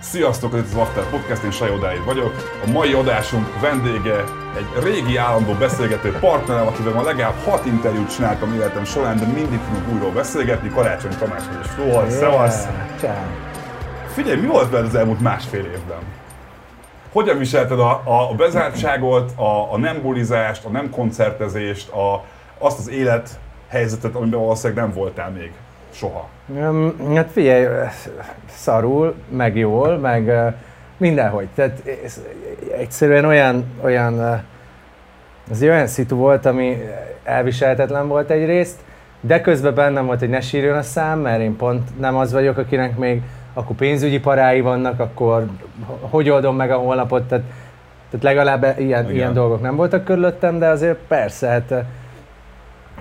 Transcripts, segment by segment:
Sziasztok, ez az After Podcast, én Sajó Dávid vagyok. A mai adásunk vendége egy régi állandó beszélgető partnerem, akivel ma legalább hat interjút csináltam életem során, de mindig tudunk újról beszélgetni. Karácsony Tamás és Flóhaj, szevasz! Figyelj, mi volt veled az elmúlt másfél évben? Hogyan viselted a, a bezártságot, a, a nem bulizást, a nem koncertezést, a, azt az élethelyzetet, amiben valószínűleg nem voltál még soha? Um, hát figyelj, szarul, meg jól, meg uh, mindenhogy. Tehát ez egyszerűen olyan, olyan uh, az egy olyan szitu volt, ami elviselhetetlen volt egyrészt, de közben bennem volt, hogy ne sírjon a szám, mert én pont nem az vagyok, akinek még akkor pénzügyi parái vannak, akkor hogy oldom meg a holnapot, tehát, tehát legalább ilyen, ilyen dolgok nem voltak körülöttem, de azért persze, hát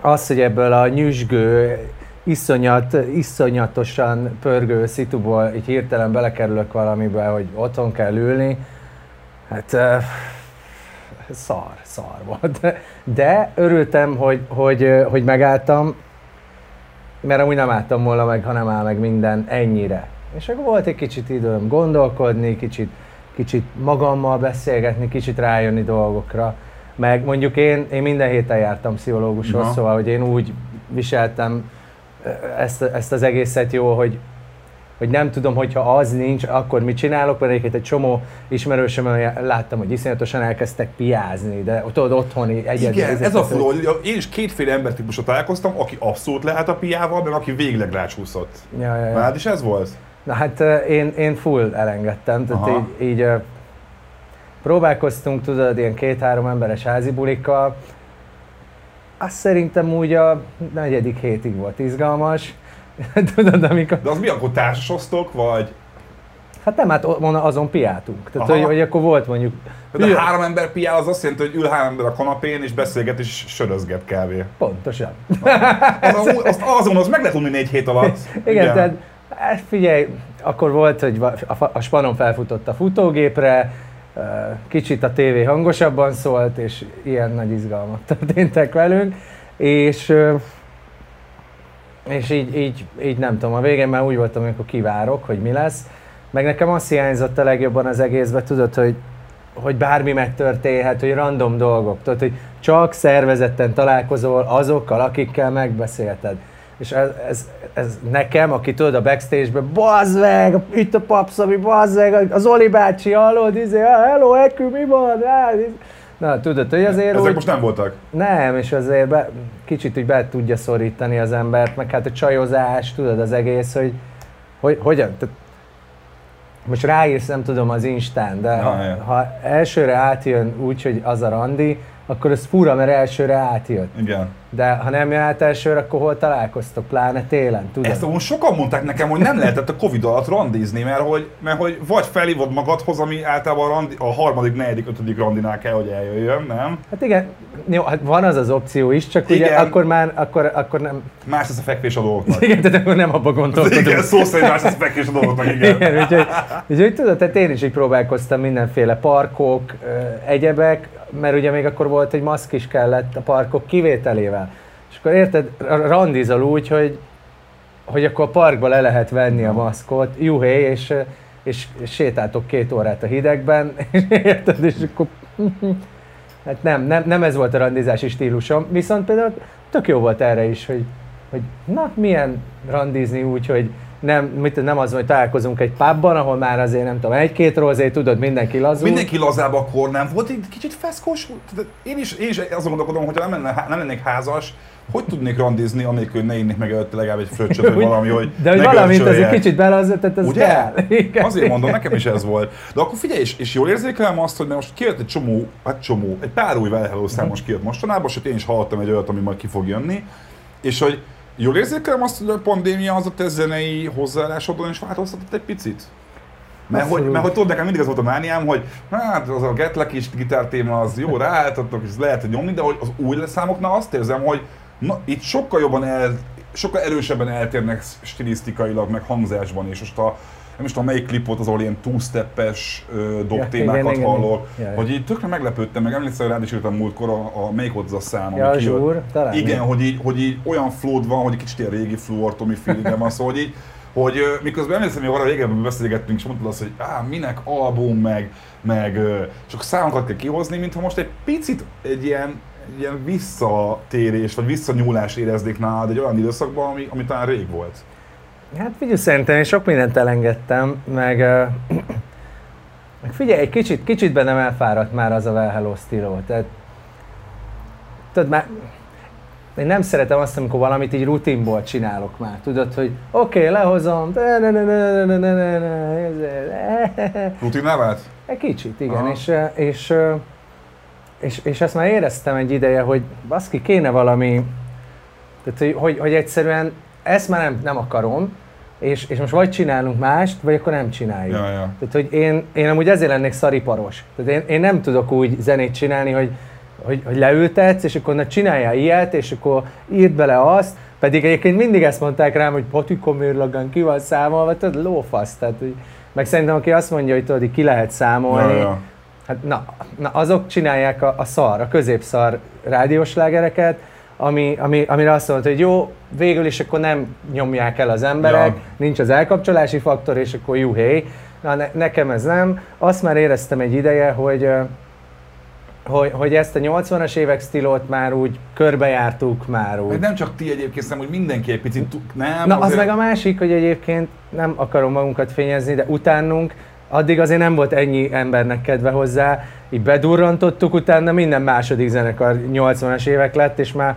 az, hogy ebből a nyüzsgő, iszonyat, iszonyatosan pörgő szituból így hirtelen belekerülök valamibe, hogy otthon kell ülni, hát szar, szar volt. De örültem, hogy, hogy, hogy megálltam, mert amúgy nem álltam volna meg, ha nem áll meg minden ennyire. És akkor volt egy kicsit időm gondolkodni, kicsit, kicsit magammal beszélgetni, kicsit rájönni dolgokra. Meg mondjuk én, én minden héten jártam pszichológushoz, no. szóval hogy én úgy viseltem ezt, ezt az egészet jó, hogy, hogy nem tudom, hogyha az nincs, akkor mit csinálok, mert egyébként egy csomó ismerősöm láttam, hogy iszonyatosan elkezdtek piázni, de tudod, otthoni egyedül. Igen, ez a furó, én is kétféle embertípusra találkoztam, aki abszolút lehet a piával, meg aki végleg rácsúszott. Ja, ja, ja. Hát is ez volt? Na hát én, én full elengedtem, tehát Aha. így, így próbálkoztunk, tudod, ilyen két-három emberes házi bulikkal, azt szerintem úgy a negyedik hétig volt izgalmas. Tudod, amikor... De az mi, akkor társasoztok, vagy? Hát nem, hát azon piáltunk. Tehát, hogy, hogy, akkor volt mondjuk... De ül... három ember piál, az azt jelenti, hogy ül három ember a kanapén, és beszélget, és sörözget kávé. Pontosan. Az, az, azon az meg lehet unni négy hét alatt. Igen, Igen. tehát hát figyelj, akkor volt, hogy a spanon felfutott a futógépre, kicsit a tévé hangosabban szólt, és ilyen nagy izgalmak történtek velünk, és, és így, így, így nem tudom, a végén már úgy voltam, amikor kivárok, hogy mi lesz, meg nekem azt hiányzott a legjobban az egészben, tudod, hogy, hogy bármi megtörténhet, hogy random dolgok, tudod, hogy csak szervezetten találkozol azokkal, akikkel megbeszélted. És ez, ez, ez nekem, aki tudod a backstage-be, bazd meg, itt a papszami, bazd meg, az Oli bácsi, hallod, izé, hello, Ekü, mi van? Na, tudod, hogy azért Ezek úgy, most nem voltak? Nem, és azért be, kicsit úgy be tudja szorítani az embert, meg hát a csajozás, tudod az egész, hogy, hogy hogyan, tehát most ráírsz, nem tudom, az Instán, de ja, ha, ha elsőre átjön úgy, hogy az a randi, akkor ez fura, mert elsőre átjött. Igen. De ha nem jön át elsőre, akkor hol találkoztok, pláne télen, tudod? Ezt most sokan mondták nekem, hogy nem lehetett a Covid alatt randizni, mert hogy, mert hogy vagy felhívod magadhoz, ami általában a, randi, a harmadik, negyedik, ötödik randinál kell, hogy eljöjjön, nem? Hát igen, jó, hát van az az opció is, csak igen. ugye akkor már, akkor, akkor nem... Más az a fekvés a dolgoknak. Igen, tehát akkor nem abba gondolkodunk. Igen, szó szerint más az a fekvés a dolgoknak, igen. igen úgyhogy, úgyhogy tudod, tehát én is így próbálkoztam mindenféle parkok, egyebek, mert ugye még akkor volt, hogy maszk is kellett a parkok kivételével. És akkor érted, randizol úgy, hogy, hogy akkor a parkba le lehet venni a maszkot, juhé, és, és, és sétáltok két órát a hidegben, és érted, és akkor... Hát nem, nem, nem ez volt a randizási stílusom, viszont például tök jó volt erre is, hogy, hogy na, milyen randizni úgy, hogy nem, mit, nem az, hogy találkozunk egy pubban, ahol már azért nem tudom, egy-két rozé, tudod, mindenki lazul. Mindenki lazább akkor nem volt, egy kicsit feszkos. Én is, én is azon gondolkodom, hogy nem, lenne, nem lennék házas, hogy tudnék randizni, anélkül ne innék meg előtte legalább egy fröccsöt, vagy valami, hogy De hogy valamint azért kicsit belazett, tehát ez Ugye? kell. Igen. Azért mondom, nekem is ez volt. De akkor figyelj, és, és jól érzékelem azt, hogy most kijött egy csomó, hát csomó, egy pár új Well szám most kijött mostanában, sőt én is hallottam egy olyat, ami majd ki fog jönni, és hogy Jól érzékelem azt, hogy a pandémia az a te zenei hozzáállásodon is változtatott egy picit? Mert hogy, mert hogy tudod, nekem mindig az volt a mániám, hogy hát az a Getlek is gitártéma az jó, ráálltatok, és lehet hogy nyomni, de hogy az új leszámoknál azt érzem, hogy na, itt sokkal jobban el, sokkal erősebben eltérnek stilisztikailag, meg hangzásban, és most a, nem is tudom melyik klip volt az, ahol ilyen two-steppes dob Ja, témákat igen, igen, hallok, igen. Ja, ja. hogy így tökre meglepődtem, meg emlékszel, rád is írtam múltkor, a, a melyik volt az a szám, Ja, zsúr, talán. Igen, hogy így, hogy így olyan flód van, hogy egy kicsit ilyen régi fluortomi feelingem van, szóval hogy így, hogy miközben emlékszem, hogy arra régebben beszélgettünk, és mondtad azt, hogy á, minek album, meg, meg csak számokat kell kihozni, mintha most egy picit egy ilyen, egy ilyen visszatérés, vagy visszanyúlás éreznék nálad egy olyan időszakban, ami, ami talán rég volt. Hát figyelj, szerintem én sok mindent elengedtem, meg, meg figyelj, egy kicsit, kicsit bennem elfáradt már az a Well Hello stíló. Tehát, tudod, már, én nem szeretem azt, amikor valamit így rutinból csinálok már. Tudod, hogy oké, okay, lehozom. Rutinná vált? Egy kicsit, igen. Aha. És, és, és, és, ezt már éreztem egy ideje, hogy baszki, kéne valami, tehát, hogy, hogy, hogy egyszerűen ezt már nem, nem akarom, és, és most vagy csinálunk mást, vagy akkor nem csináljuk. Ja, ja. Tehát, hogy én, én amúgy ezért lennék szariparos. Tehát én, én nem tudok úgy zenét csinálni, hogy, hogy, hogy leültetsz, és akkor na csináljál ilyet, és akkor írd bele azt, pedig egyébként mindig ezt mondták rám, hogy patika mérlagán ki van számolva, tudod, lófasz. Tehát, hogy, meg szerintem aki azt mondja, hogy tudod, ki lehet számolni, Ja, ja. Hát na, na azok csinálják a, a szar, a középszar rádióslágereket, ami, ami, amire azt mondod, hogy jó, végül is akkor nem nyomják el az emberek, Ja. nincs az elkapcsolási faktor, és akkor juhé. Na ne, nekem ez nem. Azt már éreztem egy ideje, hogy, hogy, hogy ezt a 80-as évek stílót már úgy körbejártuk már úgy. Meg nem csak ti egyébként, szerintem, hogy mindenki egy picit, nem? Na, az azért- meg a másik, hogy egyébként nem akarom magunkat fényezni, de utánunk addig azért nem volt ennyi embernek kedve hozzá, így bedurrantottuk, utána minden második zenekar 80-as évek lett, és már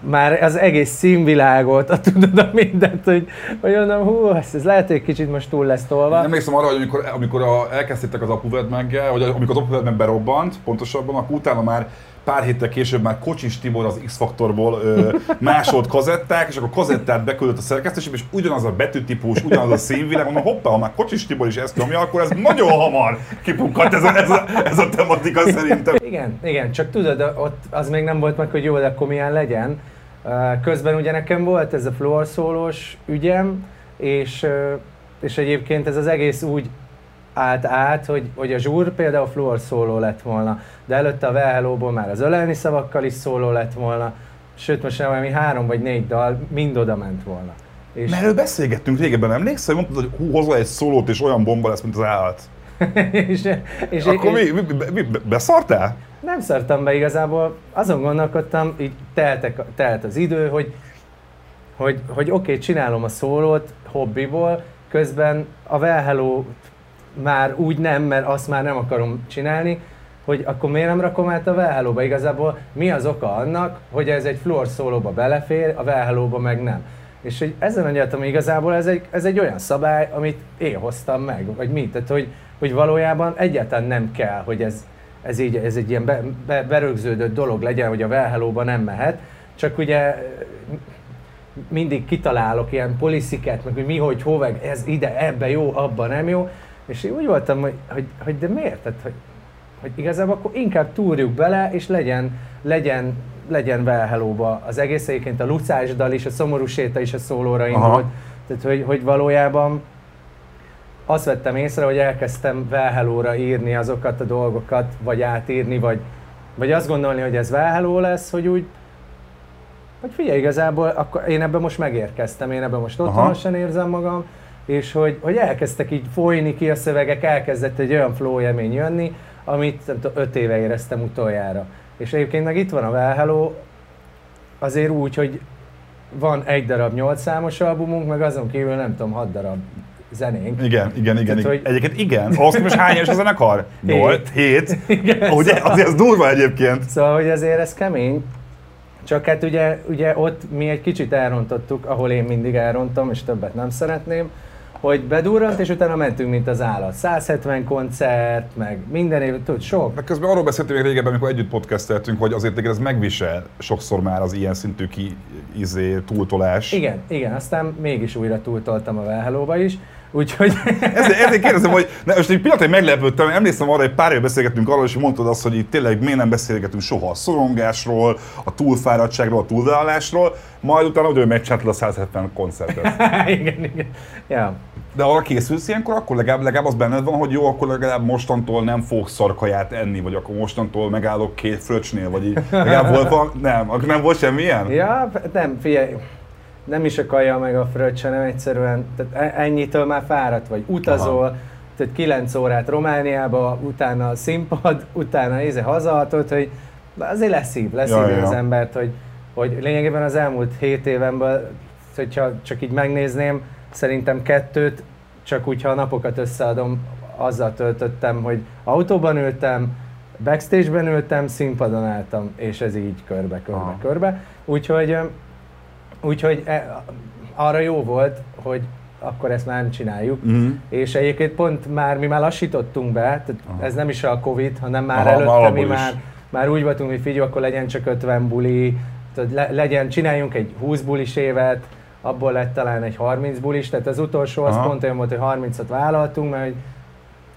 már az egész színvilágot, a tudod a mindent, hogy, hogy mondom, hú, ez, ez lehet, hogy kicsit most túl lesz tolva. Nem emlékszem arra, hogy amikor, amikor a, elkezdtétek az apuvedmeggel, vagy amikor az apuvedmeg berobbant, pontosabban, akkor utána már pár héttel később már Kocsis Tibor az X-faktorból másolt kazetták, és akkor kazettát beküldött a szerkesztőségbe, és ugyanaz a betűtípus, ugyanaz a színvilág, mondom, hoppá, ha már Kocsis Tibor is ezt nyomja, akkor ez nagyon hamar kipukkant ez a, ez a, ez a tematika szerintem. Igen, igen, csak tudod, ott az még nem volt meg, hogy jó, de akkor milyen legyen. Közben ugye nekem volt ez a floor szólós ügyem, és, és egyébként ez az egész úgy állt át, hogy, hogy a zsúr például floor szóló lett volna, de előtte a Well Hello-ból már az ölelni szavakkal is szóló lett volna, sőt most már valami három vagy négy dal mind oda ment volna. És, Mert erről beszélgettünk régebben, emlékszel? Mondtad, hogy hú, hozol egy szólót, és olyan bomba lesz, mint az állat. és, és, Akkor és, mi, mi, mi, mi beszartál? Nem szartam be igazából, azon gondolkodtam, így teltek, telt az idő, hogy, hogy, hogy oké, okay, csinálom a szólót hobbiból, közben a Well Hello már úgy nem, mert azt már nem akarom csinálni, hogy akkor miért nem rakom át a Well Hello-ba? Igazából mi az oka annak, hogy ez egy floor szólóba belefér, a Well Hello-ba meg nem. És hogy ezen agyaltam, igazából ez egy, ez egy olyan szabály, amit én hoztam meg, vagy mi, tehát hogy, hogy valójában egyáltalán nem kell, hogy ez, ez, így, ez egy ilyen be, be, berögződött dolog legyen, hogy a Well Hello-ba nem mehet, csak ugye mindig kitalálok ilyen polisziket, meg hogy mi, hogy hova, ez ide, ebbe jó, abba nem jó, és én úgy voltam, hogy, hogy, hogy de miért? Tehát, hogy, hogy igazából akkor inkább túrjuk bele, és legyen, legyen, legyen Well Hello-ba. Az egész, egyébként a lucás dal is, a szomorú séta is a szólóra indult, tehát hogy, hogy valójában azt vettem észre, hogy elkezdtem Well Hello-ra írni azokat a dolgokat, vagy átírni, vagy, vagy azt gondolni, hogy ez Well Hello lesz, hogy úgy, hogy figyelj, igazából akkor én ebben most megérkeztem, én ebben most otthonosan érzem magam, és hogy, hogy elkezdtek így folyni ki a szövegek, elkezdett egy olyan flow élmény jönni, amit nem tudom, öt éve éreztem utoljára. És egyébként meg itt van a Well Hello, azért úgy, hogy van egy darab nyolc számos albumunk, meg azon kívül nem tudom, hat darab zenénk. Igen, igen, igen. Tehát, hogy- Egyébként igen. Ahhoz most hány éves a zenekar? Hét. Nyolc, hét. Igen, Ugye, azért ez durva egyébként. Szóval, hogy azért ez kemény. Csak hát ugye, ugye ott mi egy kicsit elrontottuk, ahol én mindig elrontom, és többet nem szeretném, hogy bedurrant, és utána mentünk, mint az állat. 170 koncert, meg minden év, tudod, sok. De közben arról beszéltünk még régebben, amikor együtt podcasteltünk, hogy azért téged ez megvisel sokszor már az ilyen szintű ki, izé, túltolás. Igen, igen, aztán mégis újra túltoltam a Well Hello-ba is. Úgyhogy... ezért, ezért kérdezem, hogy ne, most egy pillanat, hogy meglepődtem, emlékszem arra, hogy pár év beszélgettünk arról, és mondtad azt, hogy itt tényleg miért nem beszélgetünk soha a szorongásról, a túlfáradtságról, a túlvállalásról, majd utána hogy megcsináltad a 170 koncertet. igen, igen. Ja. De arra készülsz ilyenkor, akkor legalább, legalább az benned van, hogy jó, akkor legalább mostantól nem fogok szarkaját enni, vagy akkor mostantól megállok két fröccsnél, vagy így. Legalább volt van, nem, akkor nem volt semmilyen? Ja, nem, figyelj, nem is a kaja meg a fröccs, hanem egyszerűen, tehát e- ennyitől már fáradt vagy. Utazol, Aha. tehát 9 órát Romániába, utána a színpad, utána éze hazahatod, hogy azért leszív, leszív ja, ja. az embert, hogy, hogy lényegében az elmúlt 7 évenből, hogyha csak így megnézném, szerintem kettőt, csak úgy, ha a napokat összeadom, azzal töltöttem, hogy autóban ültem, backstage-ben ültem, színpadon álltam, és ez így körbe, körbe, Aha. körbe. Úgyhogy Úgyhogy e, arra jó volt, hogy akkor ezt már nem csináljuk. Uh-huh. És egyébként pont már mi már lassítottunk be, tehát uh-huh. ez nem is a Covid, hanem már Aha, előtte mi már, már úgy voltunk, hogy figyelj, akkor legyen csak 50 buli, tehát le, legyen, csináljunk egy 20 bulis évet, abból lett talán egy 30 bulis, tehát az utolsó az Aha. pont olyan volt, hogy 30-at vállaltunk, mert hogy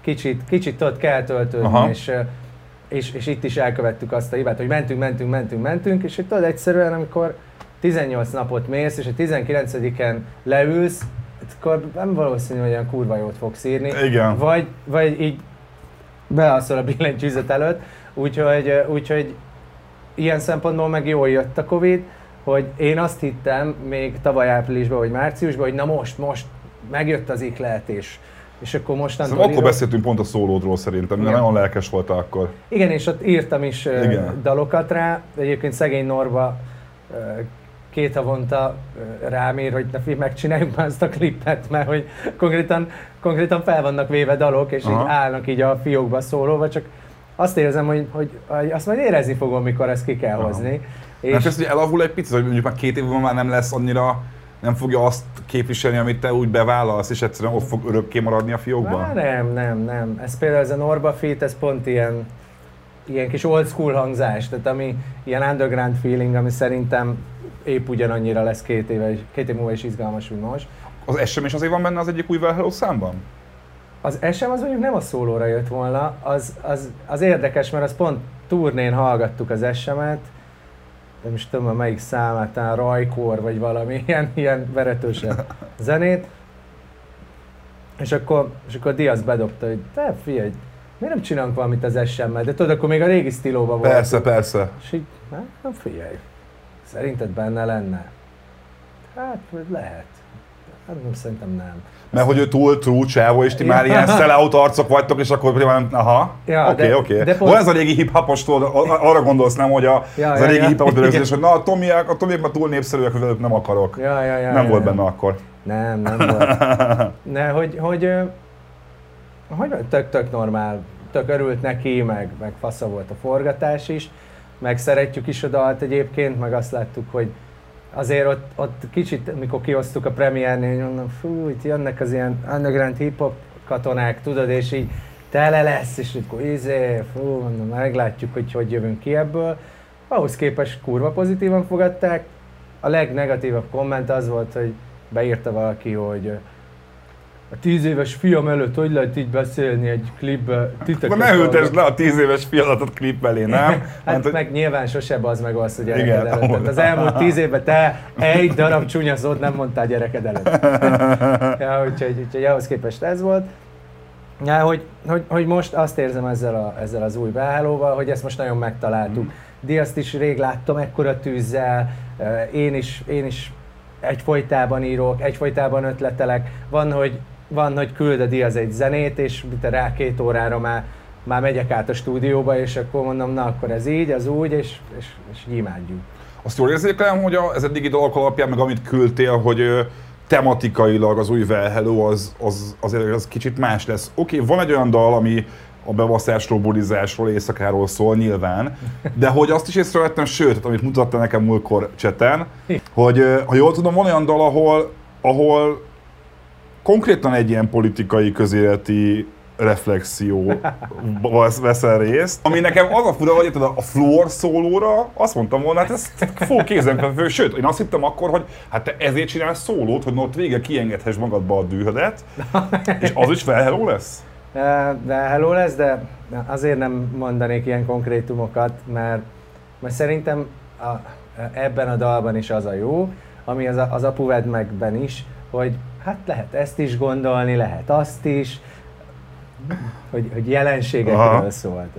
kicsit, kicsit ott kell töltődni, és, és, és, itt is elkövettük azt a hibát, hogy mentünk, mentünk, mentünk, mentünk, és itt tudod egyszerűen, amikor 18 napot mész, és a 19-en leülsz, akkor nem valószínű, hogy olyan kurva jót fogsz írni. Igen. Vagy, vagy így bealszol a billentyűzet előtt, úgyhogy, úgyhogy ilyen szempontból meg jól jött a Covid, hogy én azt hittem még tavaly áprilisban vagy márciusban, hogy na most, most megjött az iklet, és, és akkor most Szóval akkor beszéltünk pont a szólódról szerintem, mert nagyon lelkes volt akkor. Igen, és ott írtam is Igen. dalokat rá. Egyébként szegény Norba két havonta rám ír, hogy na megcsináljuk már ezt a klipet, mert hogy konkrétan, konkrétan fel vannak véve dalok, és Aha. így állnak így a fiókba szólóva, csak azt érzem, hogy, hogy, hogy azt majd érezni fogom, mikor ezt ki kell hozni. És... Nem ez, hogy elavul egy picit, hogy mondjuk már két év már nem lesz annyira nem fogja azt képviselni, amit te úgy bevállalsz, és egyszerűen ott fog örökké maradni a fiókban? Már nem, nem, nem. Ez például ez a Norba Fit, ez pont ilyen, ilyen kis old school hangzás, tehát ami ilyen underground feeling, ami szerintem épp ugyanannyira lesz két éve, két év múlva is izgalmas, most. Az SM is azért van benne az egyik új Well Hello számban? Az SM az mondjuk nem a szólóra jött volna, az, az, az érdekes, mert az pont turnén hallgattuk az SM-et, nem is tudom, melyik számát, Rajkor vagy valami ilyen, ilyen veretősebb zenét. És akkor, és akkor Diaz bedobta, hogy te figyelj, miért nem csinálunk valamit az SM-mel? De tudod, akkor még a régi stílóban volt. Persze, persze. És így, hát, figyelj, Szerinted benne lenne? Hát lehet. Hát nem, szerintem nem. Mert hogy ő túl true csávó, és ti ja. már ilyen sellout arcok vagytok, és akkor már, aha, ja, oké, okay, oké. Okay. Pont... ez a régi hip-hopos, arra gondolsz nem, hogy a, ja, az ja, a régi ja, hip-hopos berögzés, hogy na a Tomiak, a Tomiak már túl népszerűek, velük nem akarok. Ja, ja, ja, nem ja, volt ja. benne akkor. Nem, nem volt. ne, hogy, hogy, hogy tök, tök normál, tök örült neki, meg, meg fasza volt a forgatás is meg szeretjük is a dalt egyébként, meg azt láttuk, hogy azért ott, ott kicsit, mikor kiosztuk a premiernél, mondom, fú, itt jönnek az ilyen underground hip-hop katonák, tudod, és így tele lesz, és akkor izé, fú, mondom, meglátjuk, hogy hogy jövünk ki ebből. Ahhoz képest kurva pozitívan fogadták. A legnegatívabb komment az volt, hogy beírta valaki, hogy a tíz éves fiam előtt hogy lehet így beszélni egy klipbe? Titeket ne ültesd le a tíz éves fialatot klip elé, nem? hát Mert, meg nyilván sose az meg az, hogy gyereked igen, előtt. az elmúlt tíz évben te egy darab csúnya szót nem mondtál gyereked előtt. ja, úgyhogy, úgyhogy ahhoz képest ez volt. Ja, hogy, hogy, hogy most azt érzem ezzel, a, ezzel az új beállóval, hogy ezt most nagyon megtaláltuk. Mm. Diaszt is rég láttam ekkora tűzzel, én is, én is egyfolytában írok, egyfolytában ötletelek. Van, hogy van, hogy küld a Diaz egy zenét, és rá két órára már, már megyek át a stúdióba, és akkor mondom, na akkor ez így, az úgy, és, és, és imádjuk. Azt jól érzékelem, hogy a, ez eddigi dolgok alapján, meg amit küldtél, hogy tematikailag az új Well Hello az, az, azért az kicsit más lesz. Oké, okay, van egy olyan dal, ami a bevaszásról, bulizásról, éjszakáról szól nyilván, de hogy azt is észrevettem, sőt, amit mutatta nekem múltkor cseten, hogy ha jól tudom, van olyan dal, ahol, ahol konkrétan egy ilyen politikai, közéleti reflexió veszel részt. Ami nekem az a fura, hogy a fluor szólóra azt mondtam volna, hát ez fog kézenfekvő. Sőt, én azt hittem akkor, hogy hát te ezért csinálsz szólót, hogy ott vége kiengedhess magadba a dühödet, és az is felheló lesz? De hello lesz, de azért nem mondanék ilyen konkrétumokat, mert, mert szerintem a, ebben a dalban is az a jó, ami az, a, az Apuved megben is, hogy hát lehet ezt is gondolni, lehet azt is, hogy, hogy jelenségekről szólt.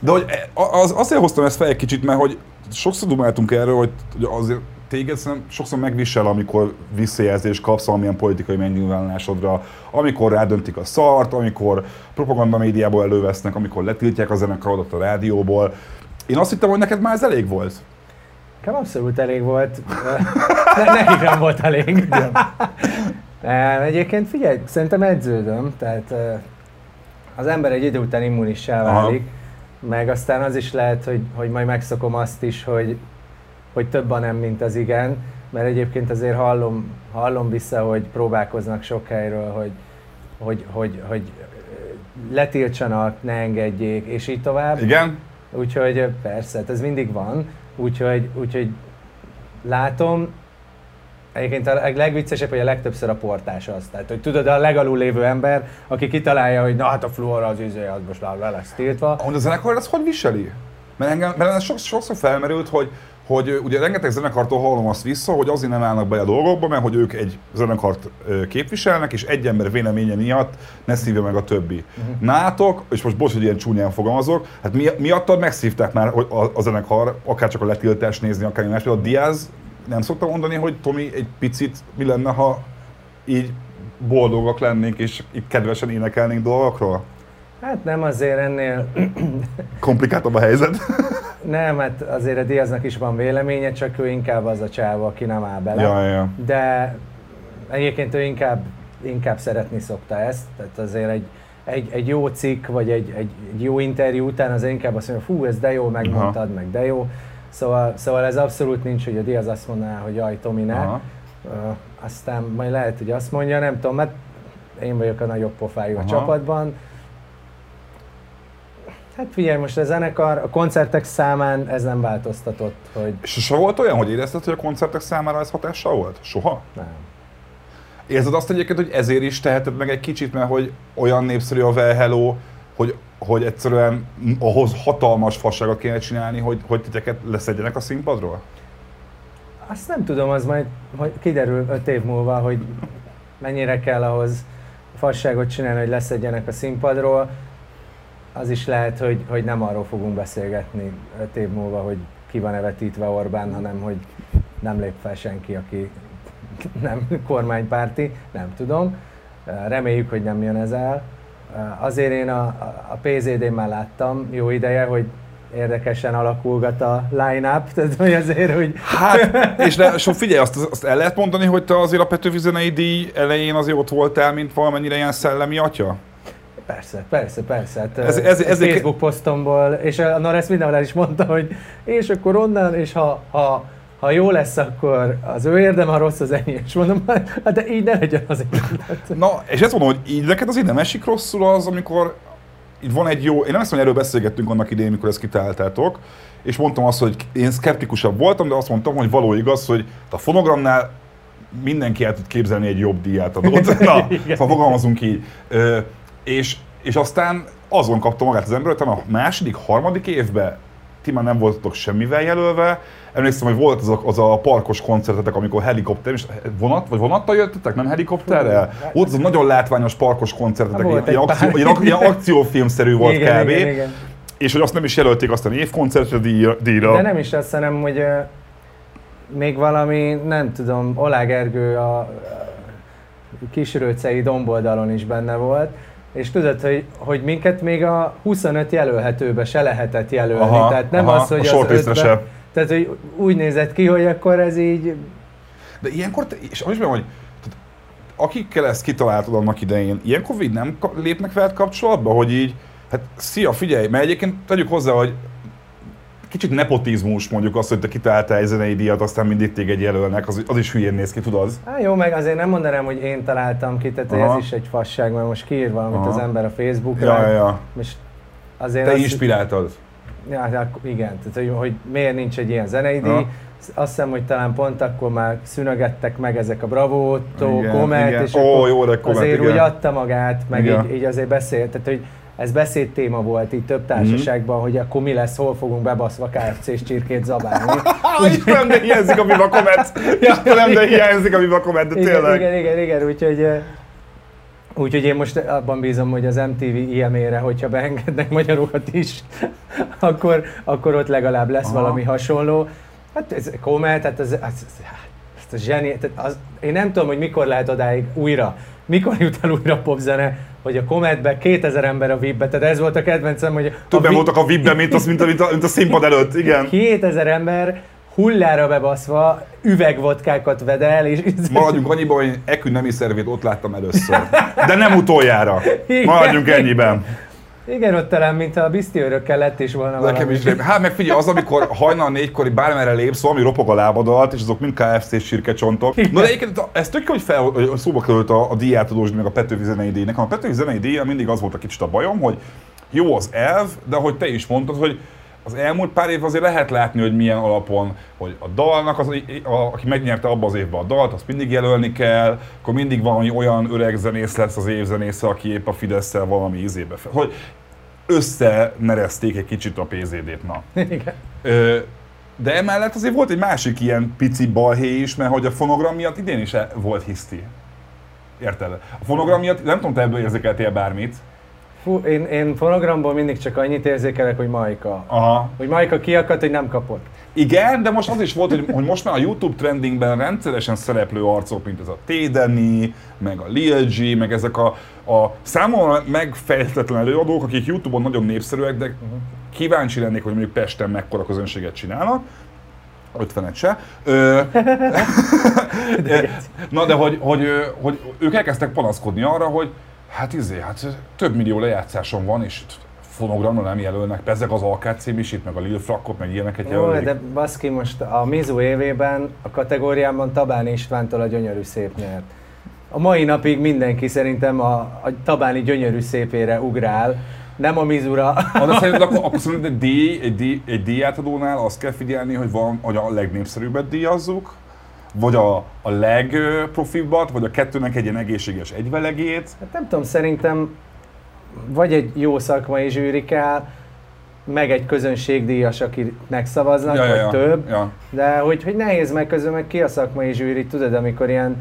De hogy az, azért hoztam ezt fel egy kicsit, mert hogy sokszor dumáltunk erről, hogy, hogy azért téged szerintem sokszor megvisel, amikor visszajelzést kapsz valamilyen politikai megnyilvánulásodra, amikor rádöntik a szart, amikor propaganda médiából elővesznek, amikor letiltják a zenekarodat a rádióból. Én azt hittem, hogy neked már ez elég volt. Nekem abszolút elég volt. Ne, nekik nem volt elég. Egyébként figyelj, szerintem edződöm, tehát az ember egy idő után immunissá válik, Aha. meg aztán az is lehet, hogy, hogy majd megszokom azt is, hogy, hogy több a nem, mint az igen, mert egyébként azért hallom, hallom vissza, hogy próbálkoznak sok helyről, hogy, hogy, hogy, hogy letiltsanak, ne engedjék, és így tovább. Igen? Úgyhogy persze, hát ez mindig van, úgyhogy, úgyhogy látom, Egyébként a legviccesebb, hogy a legtöbbször a portás az. Tehát, hogy tudod, a legalul lévő ember, aki kitalálja, hogy na hát a fluor az izé, az most le lesz tiltva. A zenekar ez hogy viseli? Mert engem, mert ez sokszor felmerült, hogy, hogy ugye rengeteg zenekartól hallom azt vissza, hogy azért nem állnak be a dolgokba, mert hogy ők egy zenekart képviselnek, és egy ember véleménye miatt ne szívja meg a többi. Uh-huh. Nátok, és most bocs, hogy ilyen csúnyán fogalmazok, hát mi, miattad megszívták már a, a, zenekar, akár csak a letiltást nézni, akár más, a Diaz nem szoktam mondani, hogy Tomi egy picit mi lenne, ha így boldogak lennénk, és így kedvesen énekelnénk dolgokról? Hát nem azért ennél... Komplikáltabb a helyzet? nem, hát azért a Diaznak is van véleménye, csak ő inkább az a csáva, aki nem áll bele. Ja, ja. De egyébként ő inkább, inkább szeretni szokta ezt, tehát azért egy, egy, egy jó cikk, vagy egy, egy, egy jó interjú után az inkább azt mondja, fú, ez de jó, megmondtad, Aha. meg de jó. Szóval, szóval ez abszolút nincs, hogy a Diaz azt mondaná, hogy jaj, Tomi ne. Uh, aztán majd lehet, hogy azt mondja, nem tudom, mert én vagyok a nagyobb pofájú Aha. a csapatban. Hát figyelj, most a zenekar, a koncertek számán ez nem változtatott, hogy... Sose volt olyan, hogy érezted, hogy a koncertek számára ez hatással volt? Soha? Nem. Érzed azt egyébként, hogy ezért is teheted meg egy kicsit, mert hogy olyan népszerű a Well Hello, hogy hogy egyszerűen ahhoz hatalmas fasságot kéne csinálni, hogy, hogy titeket leszedjenek a színpadról? Azt nem tudom, az majd hogy kiderül öt év múlva, hogy mennyire kell ahhoz fasságot csinálni, hogy leszedjenek a színpadról. Az is lehet, hogy, hogy nem arról fogunk beszélgetni öt év múlva, hogy ki van evetítve Orbán, hanem hogy nem lép fel senki, aki nem kormánypárti, nem tudom. Reméljük, hogy nem jön ez el. Azért én a, a már láttam jó ideje, hogy érdekesen alakulgat a line-up, tehát hogy azért, hogy... Hát, és, ne, és figyelj, azt, azt el lehet mondani, hogy te azért a Petőfi Zenei díj elején azért ott voltál, mint valamennyire ilyen szellemi atya? Persze, persze, persze. Hát ez, ez, ez, Facebook posztomból, és a Norris mindenhol el is mondta, hogy és akkor onnan, és ha, ha ha jó lesz, akkor az ő érdem, ha rossz az enyém. És mondom, hát de így ne legyen az. Na, és ezt mondom, hogy így neked azért nem esik rosszul az, amikor itt van egy jó, én nem azt mondom, erről beszélgettünk annak idején, mikor ezt kitáltátok, és mondtam azt, hogy én szkeptikusabb voltam, de azt mondtam, hogy való igaz, hogy a fonogramnál mindenki el tud képzelni egy jobb díját adót. Na, ha fogalmazunk így. Ö, és, és aztán azon kapta magát az ember, hogy a második, harmadik évben ti már nem voltatok semmivel jelölve. Emlékszem, hogy volt az a, az a parkos koncertetek, amikor helikopter, és vonat, vagy vonattal jöttetek, nem helikopterrel? Volt az a nagyon látványos parkos koncertetek, ilyen, ilyen, akció, ilyen, ilyen akciófilmszerű volt igen, kb. Igen, igen. És hogy azt nem is jelölték aztán évkoncertre díjra. De nem is azt, hanem hogy uh, még valami, nem tudom, Olá Gergő a, a kisrőcei domboldalon is benne volt, és tudod, hogy, hogy minket még a 25 jelölhetőbe se lehetett jelölni, aha, tehát nem aha, az, hogy az ötbe, tehát hogy úgy nézett ki, hogy akkor ez így... De ilyenkor, te, és most hogy akikkel ezt kitaláltad annak idején, ilyenkor így nem lépnek veled kapcsolatba, hogy így, hát szia, figyelj, mert egyébként tegyük hozzá, hogy kicsit nepotizmus mondjuk azt, hogy te kitaláltál egy zenei díjat, aztán mindig téged jelölnek, az, az is hülyén néz ki, tudod? Hát jó, meg azért nem mondanám, hogy én találtam ki, tehát Aha. ez is egy fasság, mert most kiír valamit Aha. az ember a Facebookra, Ja, ja, és azért Te az- inspiráltad. Ja, hát igen, tehát hogy, hogy miért nincs egy ilyen zenei díj. Aha. Azt hiszem, hogy talán pont akkor már szünegettek meg ezek a Bravo, Komet, igen. és Ó, akkor jó, de Komet, azért igen. úgy adta magát, meg Igen. így, így azért beszélt, tehát hogy ez beszédtéma volt így több társaságban, hogy akkor mi lesz, hol fogunk bebaszva KFC-s csirkét zabálni. Istenem, de hiányzik a Viva Komet! Istenem, de hiányzik a Viva Komet, de tényleg. igen, igen, igen, úgyhogy Úgyhogy én most abban bízom, hogy az MTV IME-re, hogyha beengednek magyarokat is, akkor, akkor ott legalább lesz Aha. valami hasonló. Hát ez Komet, hát az, az, az, az a zseni, tehát az, én nem tudom, hogy mikor lehet odáig újra, mikor jut el újra popzene, hogy a Kometbe 2000 ember a VIP-be, tehát ez volt a kedvencem, hogy Többen voltak a VIP-ben, mint, az, mint, a, mint, a, mint a színpad előtt, igen. 2000 ember hullára bebaszva üvegvodkákat vedel, és Maradjunk annyiban, hogy Ekü nemi szervét ott láttam először. De nem utoljára. Maradjunk ennyiben. Igen, ott talán, mintha a biszti örökkel lett is volna Nekem valami. is rém. Hát meg figyelj, az, amikor hajnal négykor bármerre lépsz, valami ropog a lábadat, és azok mind KFC sírkecsontok. No de egyébként ez tök jó, hogy fel, hogy szóba került a, a díjátadós meg a Petőfi zenei díj. Nekem a Petőfi zenei díj mindig az volt a kicsit a bajom, hogy jó az elv, de hogy te is mondtad, hogy az elmúlt pár év azért lehet látni, hogy milyen alapon, hogy a dalnak, az, a, aki megnyerte abba az évben a dalt, azt mindig jelölni kell, akkor mindig valami olyan öreg zenész lesz az évzenésze, aki épp a fidesz valami izébe fel. Hogy összenerezték egy kicsit a PZD-t, na. Igen. Ö, de emellett azért volt egy másik ilyen pici balhé is, mert hogy a fonogram miatt idén is e- volt hiszti. Érted? A fonogram miatt, nem tudom, te ebből érzékeltél bármit. Fú, én, én fonogramból mindig csak annyit érzékelek, hogy Majka. Aha. Hogy Majka kiakadt, hogy nem kapott. Igen, de most az is volt, hogy, hogy most már a YouTube trendingben rendszeresen szereplő arcok, mint ez a T. Danny, meg a Lil G, meg ezek a, a számomra megfejtetlen előadók, akik YouTube-on nagyon népszerűek, de kíváncsi lennék, hogy mondjuk Pesten mekkora közönséget csinálnak. 50-et se. Ö, Na de hogy, hogy, ö, hogy ők elkezdtek panaszkodni arra, hogy hát izé, hát több millió lejátszáson van, és fonogramra nem jelölnek, ezek az Alkát címisít, meg a Lil Frakkot, meg ilyeneket jelölik. de baszki, most a Mizu évében a kategóriában Tabán Istvántól a gyönyörű szép nyert. A mai napig mindenki szerintem a, a Tabáni gyönyörű szépére ugrál, nem a Mizura. Ah, de szerinted akkor, akkor szerinted egy, díj, egy, díj, egy díjátadónál azt kell figyelni, hogy, van, hogy a legnépszerűbbet díjazzuk, vagy a, a legprofibbat, vagy a kettőnek egy ilyen egészséges egyvelegét. Hát nem tudom, szerintem vagy egy jó szakmai zsűri kell, meg egy közönségdíjas, akinek szavaznak, Ja, ja, vagy ja. több. Ja. De hogy, hogy nehéz meg közül, meg ki a szakmai zsűri, tudod, amikor ilyen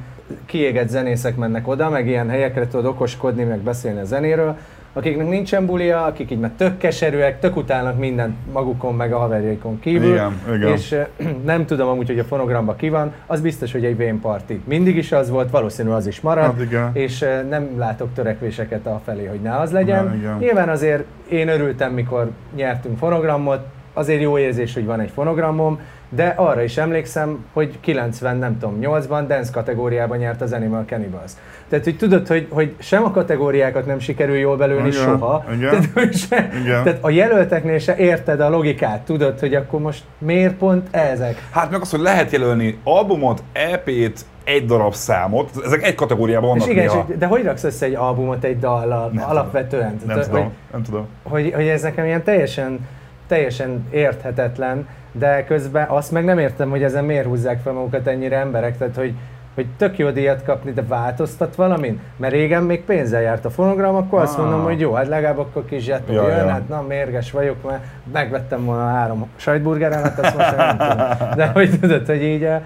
kiégett zenészek mennek oda, meg ilyen helyekre tudod okoskodni, meg beszélni a zenéről, akiknek nincsen bulia, akik így már tök keserűek, tök utálnak mindent magukon, meg a haverjaikon kívül. Igen, igen. És nem tudom amúgy, hogy a fonogramban ki van, az biztos, hogy egy vén party. Mindig is az volt, valószínű az is marad, Hát igen. és nem látok törekvéseket a felé, hogy ne az legyen. Ja, igen. Nyilván azért én örültem, mikor nyertünk fonogramot, azért jó érzés, hogy van egy fonogramom, de arra is emlékszem, hogy 90, nem tudom, 8-ban dance kategóriában nyert az Animal Cannibals. Tehát, hogy tudod, hogy, hogy sem a kategóriákat nem sikerül jól belőni Igen, soha. igen, Tehát, hogy se, igen. tehát a jelölteknél se érted a logikát, tudod, hogy akkor most miért pont ezek? Hát meg az, hogy lehet jelölni albumot, EP-t, egy darab számot, ezek egy kategóriában vannak És igen, néha. és, de hogy raksz össze egy albumot egy dallal Nem alapvetően? Nem Tehát, tudom, hogy- nem tudom. hogy, hogy ez nekem ilyen teljesen, teljesen érthetetlen, de közben azt meg nem értem, hogy ezen miért húzzák fel magukat ennyire emberek, tehát hogy, hogy tök jó díjat kapni, de változtat valamin? Mert régen még pénzzel járt a fonogram, akkor azt Ah. mondom, hogy jó, hát legalább akkor kis zsetó Ja, jön, ja. hát na mérges vagyok, mert megvettem volna három sajtburgeremet, azt most nem tudom. De hogy tudod, hogy így, eh,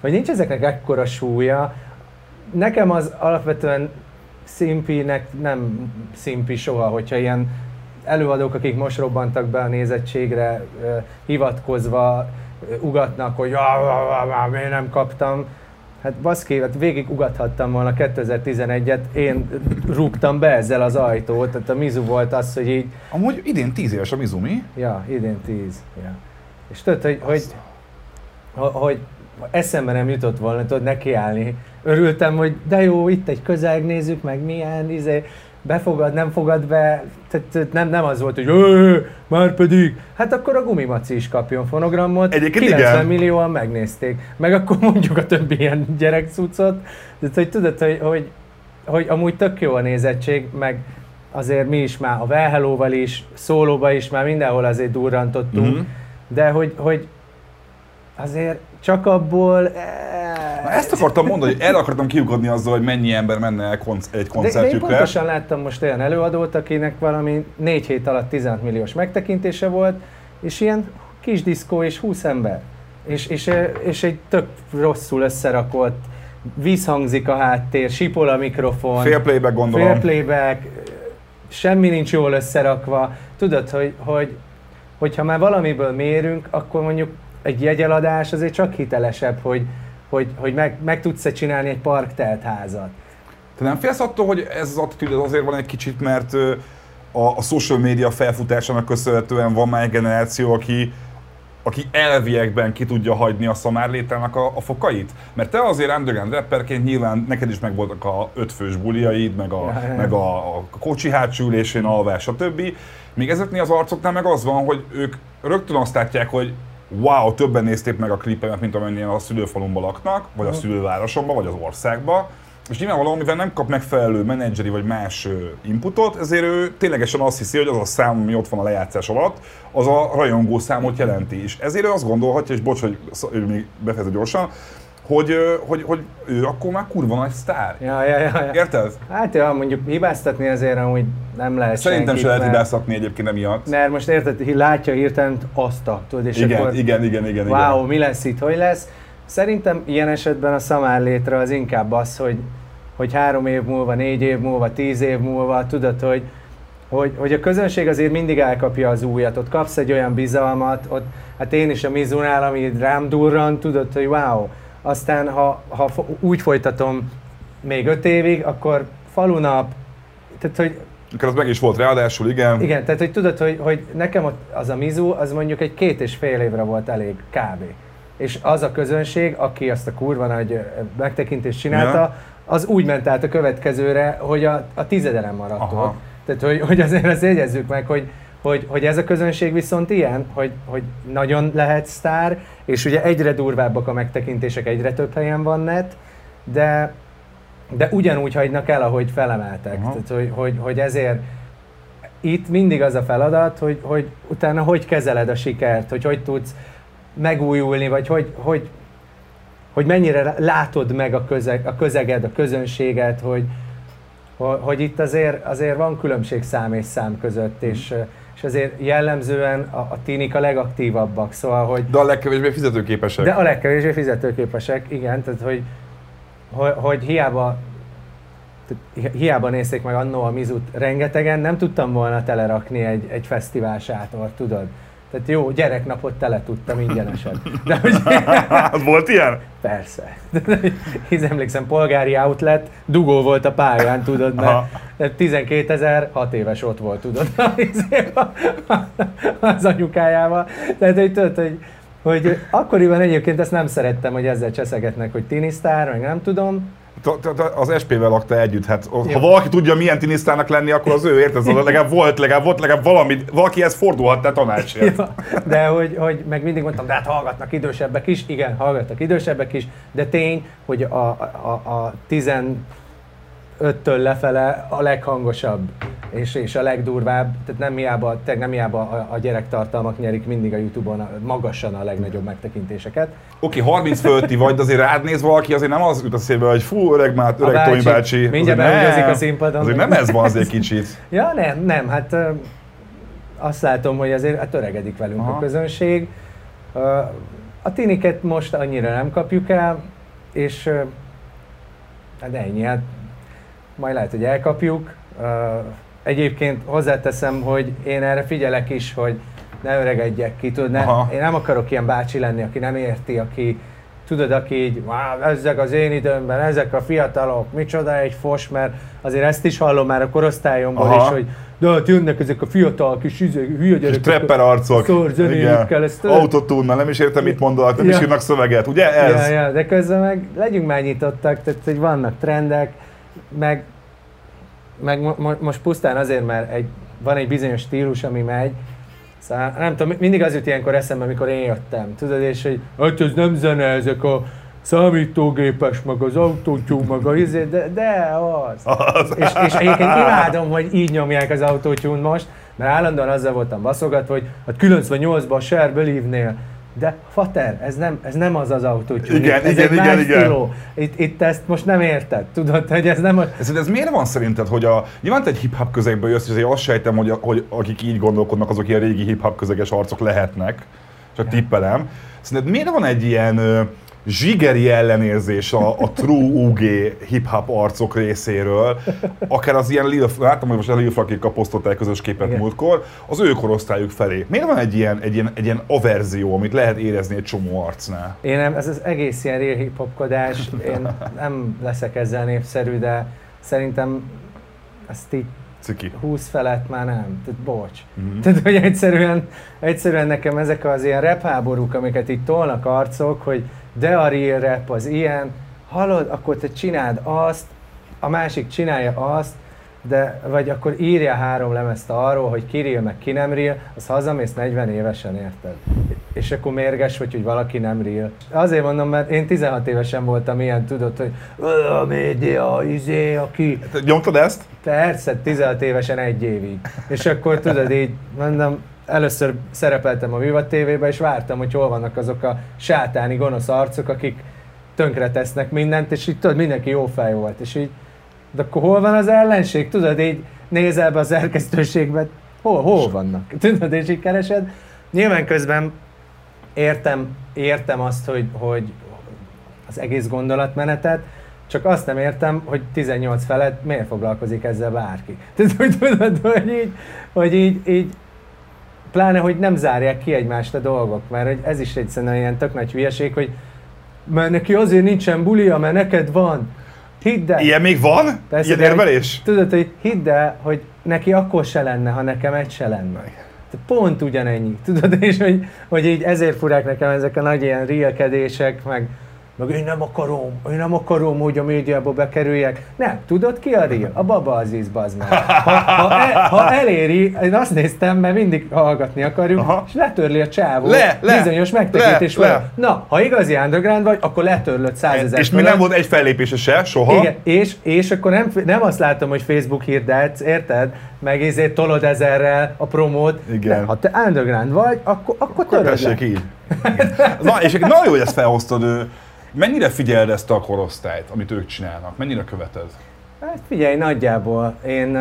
hogy nincs ezeknek ekkora súlya, nekem az alapvetően szimpinek nem szimpi soha, hogyha ilyen előadók, akik most robbantak be a nézettségre, hivatkozva ugatnak, hogy "Ah, ah, ah, ah, miért nem kaptam. Hát baszki, hát végig ugathattam volna 2011-et, én rúgtam be ezzel az ajtót, tehát a Mizu volt az, hogy így, Amúgy idén 10 éves a Mizumi. ja, idén 10. Ja. És tudod, hogy, hogy, hogy, hogy eszembe nem jutott volna, tudod, nekiállni. Örültem, hogy de jó, itt egy közeg, nézzük meg milyen, izé, befogad, nem fogad be, tehát nem, nem az volt, hogy már pedig, hát akkor a gumimaci is kapjon fonogramot. Egyébként 90 igen. millióan megnézték. Meg akkor mondjuk a többi ilyen gyerekcucot. Tehát, hogy tudod, hogy, hogy, hogy amúgy tök jó a nézettség, meg azért mi is már a Well Hello-val is, szólóba is már mindenhol azért durrantottunk, Mhm. de hogy, hogy azért csak abból... Na, ezt akartam mondani, hogy el akartam kiugodni azzal, hogy mennyi ember menne el konc- egy De, de én koncertjükre. pontosan láttam most olyan előadót, akinek valami négy hét alatt 16 milliós megtekintése volt, és ilyen kis diszkó és 20 ember. És, és, és egy tök rosszul összerakott, vízhangzik a háttér, sipol a mikrofon, Fél playback gondolom. fél playback, semmi nincs jól összerakva. Tudod, hogy, hogy hogyha már valamiből mérünk, akkor mondjuk egy jegyeladás azért csak hitelesebb, hogy, hogy, hogy meg, meg tudsz-e csinálni egy parktelt házat. Te nem félsz attól, hogy ez az attitűd azért van egy kicsit, mert a, a social media felfutásának köszönhetően van már egy generáció, aki, aki elviekben ki tudja hagyni a szamárlétának a, a fokait? Mert te azért underground rapperként nyilván neked is megvoltak a ötfős buliaid, meg a, ja. meg a, a kocsi hátsó ülésén alvás, stb. Még ezeknél az arcoknál meg az van, hogy ők rögtön azt látják, hogy wow, többen nézték meg a klipemet, mint amennyien a szülőfalumban laknak, vagy a szülővárosomban, vagy az országban. És nyilvánvalóan, mivel nem kap megfelelő menedzseri vagy más inputot, ezért ő ténylegesen azt hiszi, hogy az a szám, ami ott van a lejátszás alatt, az a rajongó számot jelenti. És ezért ő azt gondolhatja, és bocs, hogy ő még befejező gyorsan, hogy, hogy, hogy ő akkor már kurva nagy sztár. Ja, ja, ja, ja. Érted? Hát ja, mondjuk hibáztatni azért amúgy nem lehet Szerintem senkit, se lehet hibáztatni egyébként emiatt. Mert most érted, hi- látja hirtelen azt a, tudod, és Igen, akkor igen, igen, igen, wow, igen. mi lesz itt, hogy lesz. Szerintem ilyen esetben a szamár létre az inkább az, hogy, hogy három év múlva, négy év múlva, tíz év múlva, tudod, hogy, hogy, hogy a közönség azért mindig elkapja az újat, ott kapsz egy olyan bizalmat, ott, hát én is a Mizunál, ami rám durran, tudod, hogy wow. Aztán, ha, ha úgy folytatom még öt évig, akkor falunap, tehát, hogy Akkor az meg is volt ráadásul, igen. igen, tehát hogy tudod, hogy, hogy nekem az a Mizu, az mondjuk egy két és fél évre volt elég kb. És az a közönség, aki azt a kurva nagy megtekintést csinálta, Ja. az úgy ment át a következőre, hogy a, a tizedelen maradt. Tehát, hogy, hogy azért azt jegyezzük meg, hogy, hogy, hogy ez a közönség viszont ilyen, hogy, hogy nagyon lehet sztár, és ugye egyre durvábbak a megtekintések, egyre több helyen van net, de, de ugyanúgy hagynak el, ahogy felemeltek. Aha. Tehát, hogy, hogy, hogy ezért itt mindig az a feladat, hogy, hogy utána hogy kezeled a sikert, hogy hogy tudsz megújulni, vagy hogy, hogy, hogy mennyire látod meg a, közeg, a közeged, a közönséget, hogy, hogy, itt azért, azért van különbség szám és szám között, és, és azért jellemzően a, a tinik a legaktívabbak, szóval, hogy De a legkevésbé fizetőképesek. de a legkevésbé fizetőképesek, igen, tehát hogy, hogy, hogy hiába tehát hiába nézték meg annó a Mizut rengetegen, nem tudtam volna telerakni egy, egy fesztivál sátort, tudod? Tehát jó, gyereknapot tele tudtam ingyenesen. De hogy Volt ilyen? persze. Hisz emlékszem, polgári outlet, dugó volt a pályán, tudod, Aha. mert 12 ezer, 6 éves ott volt, tudod, az anyukájával. Tehát, hogy tudod, hogy, hogy akkoriban egyébként ezt nem szerettem, hogy ezzel cseszegetnek, hogy tinisztár, meg nem tudom. Az SP-vel lakta együtt, hát ha valaki tudja milyen tinisztának lenni, akkor az ő, érted? Legalább volt, legalább volt, legalább valami, valakihez fordulhat te tanácsért. Ja, de hogy, hogy meg mindig mondtam, de hát hallgatnak idősebbek is, igen, hallgatnak idősebbek is, de tény, hogy a, a, a 15-től lefele a leghangosabb és, és a legdurvább, tehát nem hiába, tényleg nem hiába a, a gyerektartalmak nyerik mindig a Youtube-on a, magasan a legnagyobb megtekintéseket. Oké, 30 fölötti vagy, de azért rád néz valaki, azért nem az jut a szívbe, hogy fú, öreg, már, A öreg Tomi bácsi bácsi. mindjárt nem. a színpadon. Azért nem ez van azért kicsit. Ja, nem, nem, hát azt látom, hogy azért hát öregedik velünk Aha. a közönség. A tiniket most annyira nem kapjuk el, és hát ennyi, hát majd lehet, hogy elkapjuk. Egyébként hozzáteszem, hogy én erre figyelek is, hogy ne öregedjek ki, tudod, ne, Aha. én nem akarok ilyen bácsi lenni, aki nem érti, aki tudod, aki így, "Á, ezek az én időmben, ezek a fiatalok, micsoda egy fos, mert azért ezt is hallom már a korosztályomból Aha. is, hogy de hát jönnek ezek a fiatal kis izé, hülye És gyerekek. trapper arcok. Szor zenéjükkel, ezt? Autotune, nem is értem, mit mondanak, nem is Ja. írnak szöveget, ugye ez? Ja, ja, de közben meg legyünk már nyitottak, tehát hogy vannak trendek, meg meg mo- mo- most pusztán azért, mert egy, van egy bizonyos stílus, ami megy, Szóval nem tudom, mindig az jut ilyenkor eszembe, amikor én jöttem, tudod, és hogy hát ez nem zene, ezek a számítógépes, meg az autótyú, meg a izé, de, de az. Az. És, és egyébként imádom, hogy így nyomják az autótyún most, mert állandóan azzal voltam baszogatva, hogy hát 98-ban a Share Believe-nél de fater, ez nem, ez nem az az autótyún. Igen, ez igen, egy igen, igen. Itt, itt ezt most nem érted, tudod, hogy ez nem a... Ez, ez miért van szerinted, hogy a, nyilván te egy hip-hop közegből jössz, és azért azt sejtem, hogy, hogy akik így gondolkodnak, azok ilyen régi hip-hop közeges arcok lehetnek, csak tippelem. Szerinted miért van egy ilyen zsigeri ellenérzés a, a true UG hip-hop arcok részéről, akár az ilyen Lil, láttam, hogy most a Lil Frakékkal posztolták közös képet Igen. múltkor, az ő korosztályuk felé. Miért van egy ilyen, egy ilyen, egy ilyen averzió, amit lehet érezni egy csomó arcnál? Én nem, ez az egész ilyen real hip-hopkodás, én nem leszek ezzel népszerű, de szerintem ezt így Ciki. 20 felett már nem, tehát bocs. Mhm. Tehát, hogy egyszerűen, egyszerűen nekem ezek az ilyen rap háborúk, amiket itt tolnak arcok, hogy de a real rap az ilyen, hallod, akkor te csináld azt, a másik csinálja azt, de, vagy akkor írja három lemezt arról, hogy ki real, meg ki nem real, az hazamész 40 évesen, érted? És akkor mérges vagy, hogy valaki nem real. Azért mondom, mert én 16 évesen voltam ilyen, tudod, hogy "Ö, a média, izé, aki Nyomtad ezt? Persze, 16 évesen egy évig. És akkor tudod így, mondom, először szerepeltem a Viva TV-be, és vártam, hogy hol vannak azok a sátáni gonosz arcok, akik tönkre tesznek mindent, és így tudod, mindenki jó fej volt, és így, de akkor hol van az ellenség? Tudod, így nézel be a szerkesztőségbe, hol, hol vannak? Tudod, és így keresed. Nyilván közben értem, értem azt, hogy, hogy az egész gondolatmenetet, csak azt nem értem, hogy 18 felett miért foglalkozik ezzel bárki. Tehát, hogy tudod, hogy így, hogy így, így pláne, hogy nem zárják ki egymást a dolgok, mert hogy ez is egy szerintem ilyen tök nagy hülyeség, hogy mert neki azért nincsen bulia, mert neked van. Hidd el. Ilyen még van? Persze, Ilyen de hogy- érvelés? Tudod, hogy hidd el, hogy neki akkor se lenne, ha nekem egy se lenne. Te Pont ugyanennyi, tudod, és hogy, hogy így ezért furák nekem ezek a nagy ilyen rielkedések, meg, meg én nem akarom, én nem akarom, hogy a médiába bekerüljek. Nem, tudod ki a real? A Baba Aziz, bazd meg. Ha, ha, el, ha eléri, én azt néztem, mert mindig hallgatni akarjuk, Aha. és letörli a csávó Le, le, bizonyos megtekintés le, le. Na, ha igazi underground vagy, akkor letörlöd százezer És mi nem volt egy fellépése se, soha? igen, és, és akkor nem, nem azt látom, hogy Facebook hirdetsz, érted? Meg ezért tolod ezerrel a promót. Igen. De ha te underground vagy, akkor, akkor Akkor töröd le. így. Na, és nagyon jó, hogy ezt felhoztad. Mennyire figyeled ezt a korosztályt, amit ők csinálnak? Mennyire követed? Hát figyelj, nagyjából. Én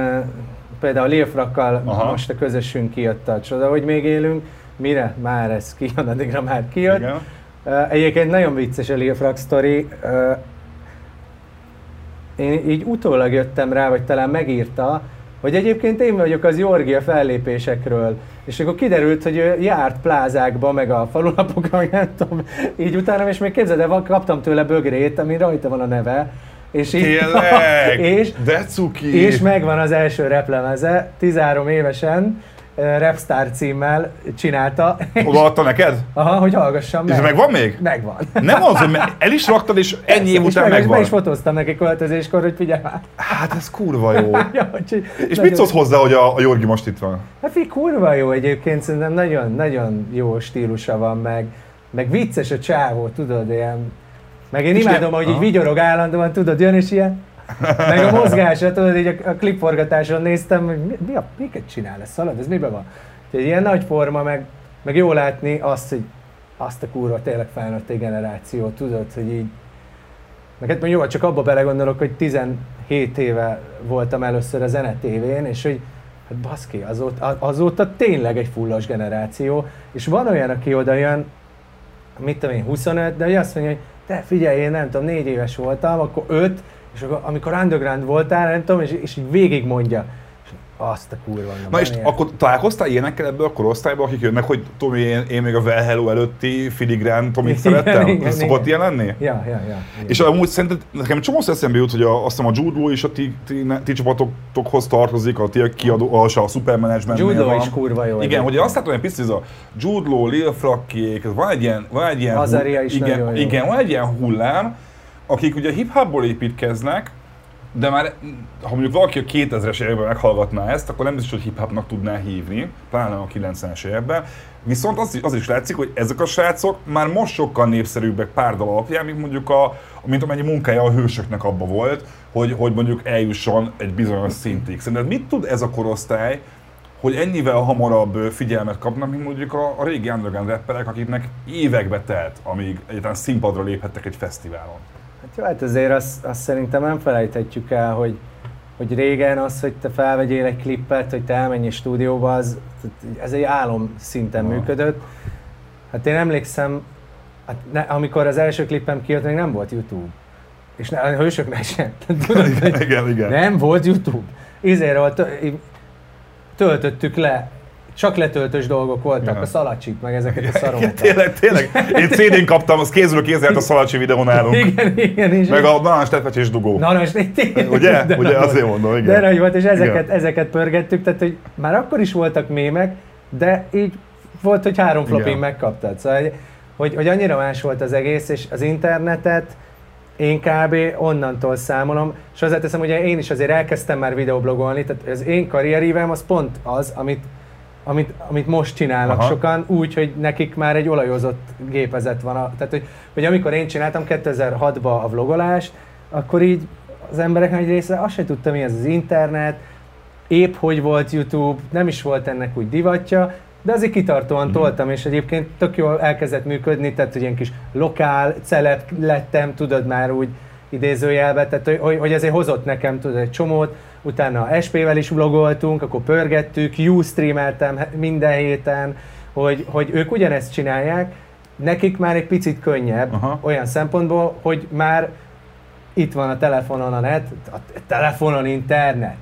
például Lil Frakkal Aha. most a közösünk kijött a csoda, hogy még élünk. Mire? Már ez kijön, addigra már kijött. Igen. Egyébként nagyon vicces a Lil Frak sztori. Én így utólag jöttem rá, vagy talán megírta, hogy egyébként én vagyok az Jorgi a fellépésekről. És akkor kiderült, hogy ő járt plázákba, meg a falunapokra, meg nem tudom, így utána, és még képzeld el, kaptam tőle bögrét, ami rajta van a neve. És így, Tényleg? és, De cuki! és megvan az első replemeze, 13 évesen, Rapstar címmel csinálta. Odaadta neked? Aha, hogy hallgassam meg. megvan még? Megvan. Nem az, hogy el is raktad, és ennyi év után meg, Be megvan. is fotóztam neki költözéskor, hogy figyelj már. Hát ez kurva jó. Ja, És mit szólsz hozzá, hogy a, a Jorgi most itt van? Hát fi, kurva jó egyébként, szerintem nagyon, nagyon jó stílusa van, meg, meg vicces a csávó, tudod, ilyen... Meg én És imádom, ilyen- hogy így vigyorog állandóan, tudod, jön és ilyen... Meg a mozgása, tudod, így a, a klipforgatáson néztem, hogy mi, mi a, miket csinál ez, szalad, ez miben van? Úgyhogy ilyen nagy forma, meg, meg jó látni azt, hogy azt a kurva tényleg felnőtt generáció, tudod, hogy így... Meg hát jó, csak abba belegondolok, hogy 17 éve voltam először a Zene TV-n, és hogy hát baszki, azóta, azóta tényleg egy fullos generáció, és van olyan, aki oda jön, mit tudom én, 25, de hogy azt mondja, hogy te figyelj, én nem tudom, négy éves voltam, akkor öt, és akkor, amikor underground voltál, nem tudom, és, és így végig mondja. És azt a kurva. Na és akkor találkoztál ilyenekkel ebből a korosztályból, akik jönnek, hogy Tomi, én, én még a Well Hello előtti filigrán Tomit szerettem? igen, Ez szokott ilyen lenni? Ja, ja, ja. igen. És amúgy szerinted nekem csomó eszembe jut, hogy a, azt hiszem a Judo is a ti, ti, ti csapatokhoz tartozik, a ti kiadó, a, a Supermanagement. Judo is kurva jó. Igen, hogy azt látom, hogy picit ez a Judlo, Lil Frakkék, ez van egy ilyen, van egy ilyen, is igen, igen, van egy ilyen hullám, akik ugye hip-hopból építkeznek, de már, ha mondjuk valaki a 2000-es években meghallgatná ezt, akkor nem biztos, hogy hip-hopnak tudná hívni, pláne a 90-es években. Viszont az az is látszik, hogy ezek a srácok már most sokkal népszerűbbek pár dal alapján, mint mondjuk a, mint amennyi munkája a hősöknek abba volt, hogy, hogy mondjuk eljusson egy bizonyos szintig. Szerinted mit tud ez a korosztály, hogy ennyivel hamarabb figyelmet kapnak, mint mondjuk a, a régi underground rapperek, akiknek évekbe telt, amíg egyáltalán színpadra léphettek egy fesztiválon. Jó, hát azért azt, azt szerintem nem felejthetjük el, hogy, hogy régen az, hogy te felvegyél egy klippet, hogy te elmenj stúdióba, az, ez egy álom szinten Aha. működött. Hát én emlékszem, hát ne, amikor az első klippem kijött, még nem volt YouTube. És ne, a hősöknek sem. Tudod, igen, igen, igen. Nem volt YouTube. Izéről töltöttük le csak letöltős dolgok voltak, ja. a szalacsik, meg ezeket a szarokat. tényleg, tényleg. Én CD-n kaptam, az kézről kézzel a szalacsi videó nálunk. Igen, igen. És meg a narancs és dugó. Narancs, tényleg. Ugye? De Ugye, azért mondom, igen. De nagy volt, és ezeket, ezeket pörgettük, tehát hogy már akkor is voltak mémek, de így volt, hogy három flopig megkaptad. Szóval, hogy, hogy annyira más volt az egész, és az internetet, én kb. onnantól számolom, és hozzáteszem, ugye én is azért elkezdtem már videoblogolni, tehát az én karrierívem az pont az, amit, amit, amit most csinálnak Aha. sokan, úgy, hogy nekik már egy olajozott gépezet van. A, tehát, hogy, hogy amikor én csináltam 2006-ban a vlogolást, akkor így az emberek nagy része azt se tudta, mi ez az internet, épp hogy volt YouTube, nem is volt ennek úgy divatja, de azért kitartóan mhm. toltam, és egyébként tök jól elkezdett működni, tehát hogy ilyen kis lokál celeb lettem, tudod már úgy idézőjelbe, tehát hogy, hogy azért hozott nekem tudod egy csomót, utána SP-vel is vlogoltunk, akkor pörgettük, streameltem minden héten, hogy, hogy ők ugyanezt csinálják, nekik már egy picit könnyebb, Aha. olyan szempontból, hogy már itt van a telefonon a net, a telefonon internet.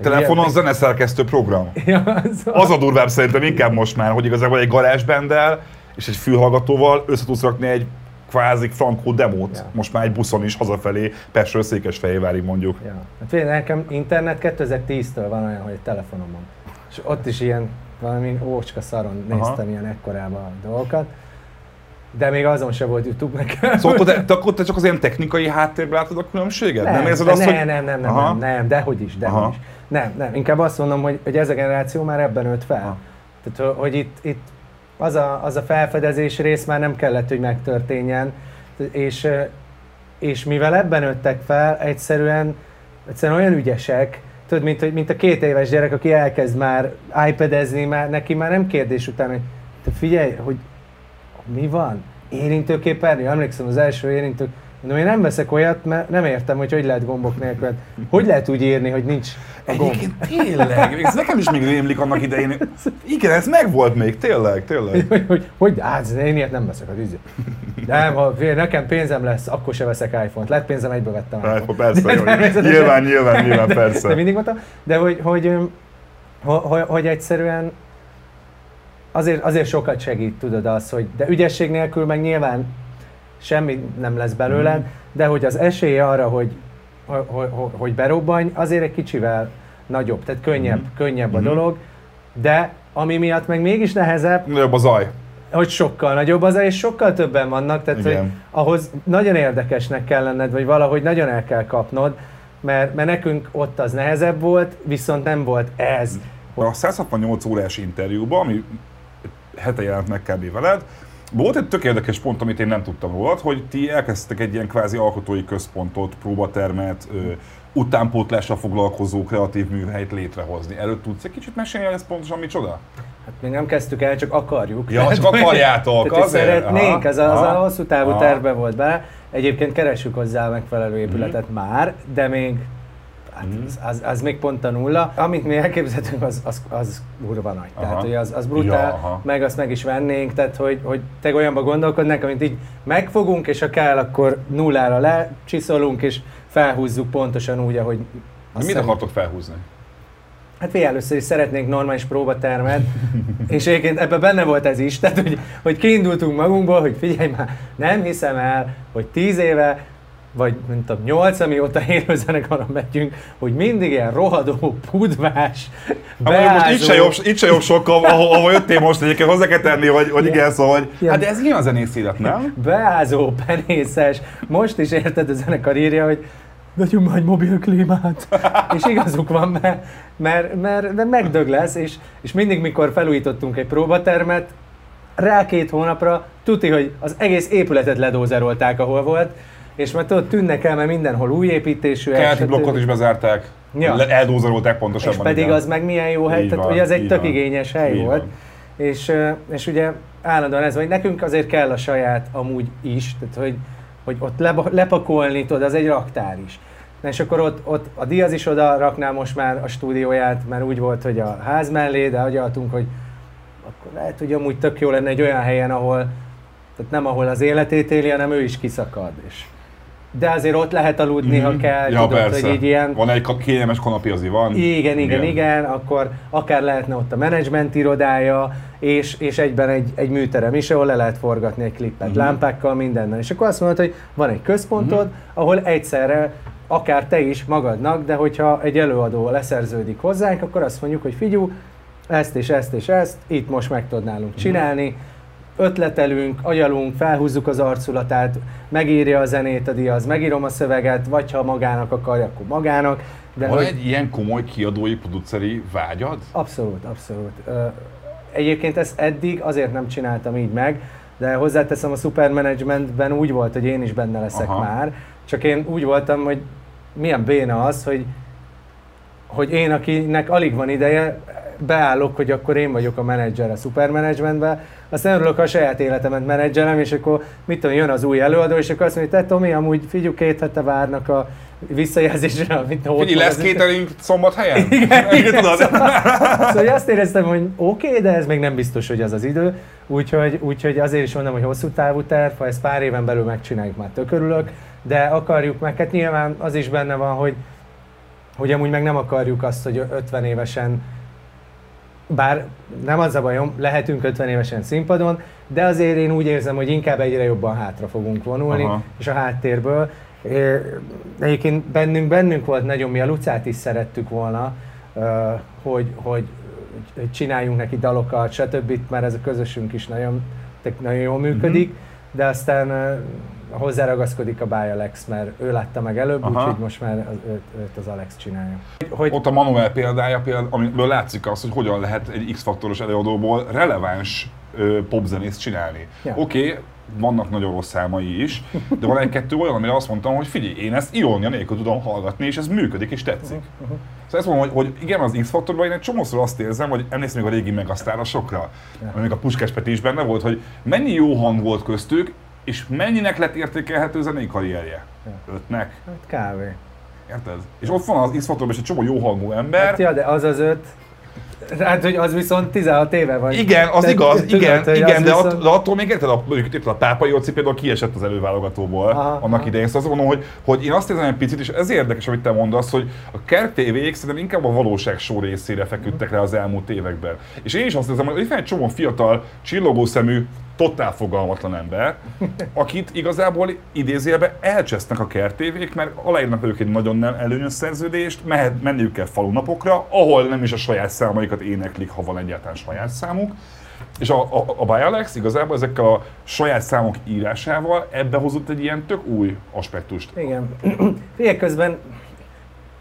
Telefonon zeneszerkesztő program. Ja, az, az a durvább szerintem inkább most már, hogy igazából egy garázsbendel és egy fülhallgatóval össze rakni egy kvázi frankó demót, ja. most már egy buszon is hazafelé, Pestről Székesfehérvárig mondjuk. Ja. Hát figyelj, nekem internet 2010-től van olyan, hogy egy telefonom van. És ott is ilyen valami ócska szaron néztem Aha. ilyen ekkorában a dolgokat. De még azon se volt YouTube nekem. Szóval akkor te, te, akkor te csak az ilyen technikai háttérben látod a különbséget? Nem, nem érzed azt, nem, hogy... nem, nem, nem, nem, nem, dehogy is, dehogy is. Nem, nem, inkább azt mondom, hogy, hogy ez a generáció már ebben nőtt fel. Aha. Tehát, hogy itt, itt az, a, az a felfedezés rész már nem kellett, hogy megtörténjen, és, és mivel ebben nőttek fel, egyszerűen, egyszerűen olyan ügyesek, tudod, mint, mint a két éves gyerek, aki elkezd már iPad-ezni, már, neki már nem kérdés után, hogy te figyelj, hogy mi van? Érintőképernyő? Emlékszem az első érintő, Mondom, én nem veszek olyat, mert nem értem, hogy hogy lehet gombok nélkül. Hogy lehet úgy írni, hogy nincs a gomb? Egyébként tényleg, ez nekem is még rémlik annak idején. Igen, ez megvolt még, tényleg, tényleg. Hogy, hogy, hogy hát én ilyet nem veszek az izé. Nem, ha nekem pénzem lesz, akkor se veszek iPhone-t. Lett pénzem, egyből vettem iPhone. iPhone persze, jó. Nyilván, nyilván, nyilván, persze. De mindig mondtam, de hogy, hogy, hogy, hogy egyszerűen azért, azért sokat segít, tudod az, hogy de ügyesség nélkül meg nyilván semmi nem lesz belőled, mm. de hogy az esélye arra, hogy, hogy, hogy berobbanj, azért egy kicsivel nagyobb, tehát könnyebb, mm. könnyebb a mm. dolog, de ami miatt meg mégis nehezebb... Nagyobb a zaj. Hogy sokkal nagyobb az és sokkal többen vannak, tehát hogy ahhoz nagyon érdekesnek kell lenned, vagy valahogy nagyon el kell kapnod, mert, mert nekünk ott az nehezebb volt, viszont nem volt ez. A 168 órás interjúban, ami hete jelent meg kb. veled, volt egy tök érdekes pont, amit én nem tudtam róla, hogy ti elkezdtek egy ilyen kvázi alkotói központot, próbatermet, ö, utánpótlásra foglalkozó kreatív műhelyt létrehozni. Erről tudsz egy kicsit mesélni, ez pontosan micsoda? Hát még nem kezdtük el, csak akarjuk. Ja, csak akarjátok, azért? Szeretnénk, ez az a hosszú távú terve volt be. Egyébként keressük hozzá a megfelelő épületet mm. már, de még Hát mm. az, az, az, még pont a nulla. Amit mi elképzelhetünk, az, az, az kurva nagy. Aha. Tehát, hogy az, az brutál, ja, meg azt meg is vennénk, tehát, hogy, hogy te olyanba gondolkodnánk, amit így megfogunk, és ha kell, akkor nullára lecsiszolunk, és felhúzzuk pontosan úgy, ahogy... Mit szerint... akartok felhúzni? Hát figyelj, először is szeretnénk normális próbatermet, és egyébként ebben benne volt ez is, tehát hogy, hogy kiindultunk magunkból, hogy figyelj már, nem hiszem el, hogy tíz éve vagy mint a nyolc, amióta élőzenekarra megyünk, hogy mindig ilyen rohadó, pudvás, beázó... most itt se, jobb, itt se jobb sokkal, ahol, ahol jöttél most egyébként hozzá kell tenni, hogy, hogy igen, szóval, hogy... Hát de ez nyilván zenész élet, nem? Beázó, penészes, most is érted a zenekar írja, hogy vegyünk majd mobil klímát. és igazuk van, mert, mert, mert, mert megdög lesz, és, és mindig, mikor felújítottunk egy próbatermet, rá két hónapra tuti, hogy az egész épületet ledózerolták, ahol volt, és mert ott tűnnek el, mert mindenhol új építésű. Keleti blokkot is bezárták, ja. eldózerolták pontosabban. És pedig igen. az meg milyen jó hely, így tehát van, ugye az egy tök van. igényes hely így volt. Van. És, és ugye állandóan ez, hogy nekünk azért kell a saját amúgy is, tehát hogy, hogy ott lepakolni, tudod, az egy raktár is. Na és akkor ott, ott a Diaz is oda rakná most már a stúdióját, mert úgy volt, hogy a ház mellé, de agyaltunk, hogy akkor lehet, hogy amúgy tök jó lenne egy olyan helyen, ahol, tehát nem ahol az életét éli, hanem ő is kiszakad. És, de azért ott lehet aludni, mm. ha mhm. kell, ja, tudod, persze. hogy így ilyen... Van egy kényelmes kanapi, azért van. Igen, igen, igen, igen, akkor akár lehetne ott a menedzsment irodája, és, és egyben egy, egy műterem is, ahol le lehet forgatni egy klippet, mm. lámpákkal, mindennel. És akkor azt mondod, hogy van egy központod, mm. ahol egyszerre akár te is magadnak, de hogyha egy előadó leszerződik hozzánk, akkor azt mondjuk, hogy figyú, ezt és ezt és ezt, itt most meg tudod nálunk mhm. csinálni, ötletelünk, agyalunk, felhúzzuk az arculatát, megírja a zenét a diaz, megírom a szöveget, vagy ha magának akarja, akkor magának. De Van hogy... egy ilyen komoly kiadói, produceri vágyad? Abszolút, abszolút. Egyébként ezt eddig azért nem csináltam így meg, de hozzáteszem a supermanagementben úgy volt, hogy én is benne leszek Aha. már, csak én úgy voltam, hogy milyen béna az, hogy, hogy én, akinek alig van ideje, beállok, hogy akkor én vagyok a menedzser a szupermenedzsmentben, aztán örülök, a saját életemet menedzselem, és akkor mit tudom, jön az új előadó, és akkor azt mondja, te Tomi, amúgy figyelj, két hete várnak a visszajelzésre, amit ott Figyelj, lesz catering helyen? Igen, igen tudod. Szóval, szóval azt éreztem, hogy oké, okay, de ez még nem biztos, hogy az az idő. Úgyhogy, úgyhogy azért is mondom, hogy hosszú távú terv, ha ezt pár éven belül megcsináljuk, már tök örülök, de akarjuk meg, hát nyilván az is benne van, hogy, hogy amúgy meg nem akarjuk azt, hogy 50 évesen bár nem az a bajom, lehetünk 50 évesen színpadon, de azért én úgy érzem, hogy inkább egyre jobban hátra fogunk vonulni, Aha. és a háttérből. Egyébként bennünk, bennünk volt nagyon, mi a Lucát is szerettük volna, hogy, hogy, hogy csináljunk neki dalokat, stb., mert ez a közösünk is nagyon, nagyon jól működik, mm-hmm. De aztán hozzáragaszkodik a Báj Alex, mert ő látta meg előbb, úgyhogy most már őt, őt az Alex csinálja. Hogy... Ott a Manuel példája, például, amiből látszik az, hogy hogyan lehet egy X-faktoros előadóból releváns popzenészt csinálni. Ja. Oké, okay, vannak nagyon rossz számai is, de van egy-kettő olyan, amire azt mondtam, hogy figyelj, én ezt irónia nélkül tudom hallgatni, és ez működik, és tetszik. Uh-huh. Szóval ezt mondom, hogy, hogy igen, az X-faktorban én egy csomószor azt érzem, hogy emlékszem még a régi megasztárosokra, yeah. még a Puskás Peti is benne volt, hogy mennyi jó hang volt köztük, és mennyinek lett értékelhető zenei karrierje? Ja. Ötnek? Hát kávé. Érted? És ott van az x is egy csomó jó hangú ember. Hát ja, de az az öt, Hát, hogy az viszont 16 éve van. Igen, az Te, igaz, tudod, igen, igen, de, viszont... att, de attól még érted, a, mondjuk a Pápa Jóci például kiesett az előválogatóból aha, annak aha. idején. Szóval azt mondom, hogy, hogy én azt érzem egy picit, és ez érdekes, amit te mondasz, hogy a Kerk tv szerintem inkább a valóság show részére feküdtek rá az elmúlt években. És én is azt érzem, hogy egy csomó fiatal, csillogó szemű, totál fogalmatlan ember, akit igazából idézélbe elcsesznek a kertévék, mert aláírnak ők egy nagyon nem előnyös szerződést, mehet, menniük kell falunapokra, ahol nem is a saját számaikat éneklik, ha van egyáltalán saját számuk. És a, a, a Bialex igazából ezekkel a saját számok írásával ebbe hozott egy ilyen tök új aspektust. Igen. Figyelj, közben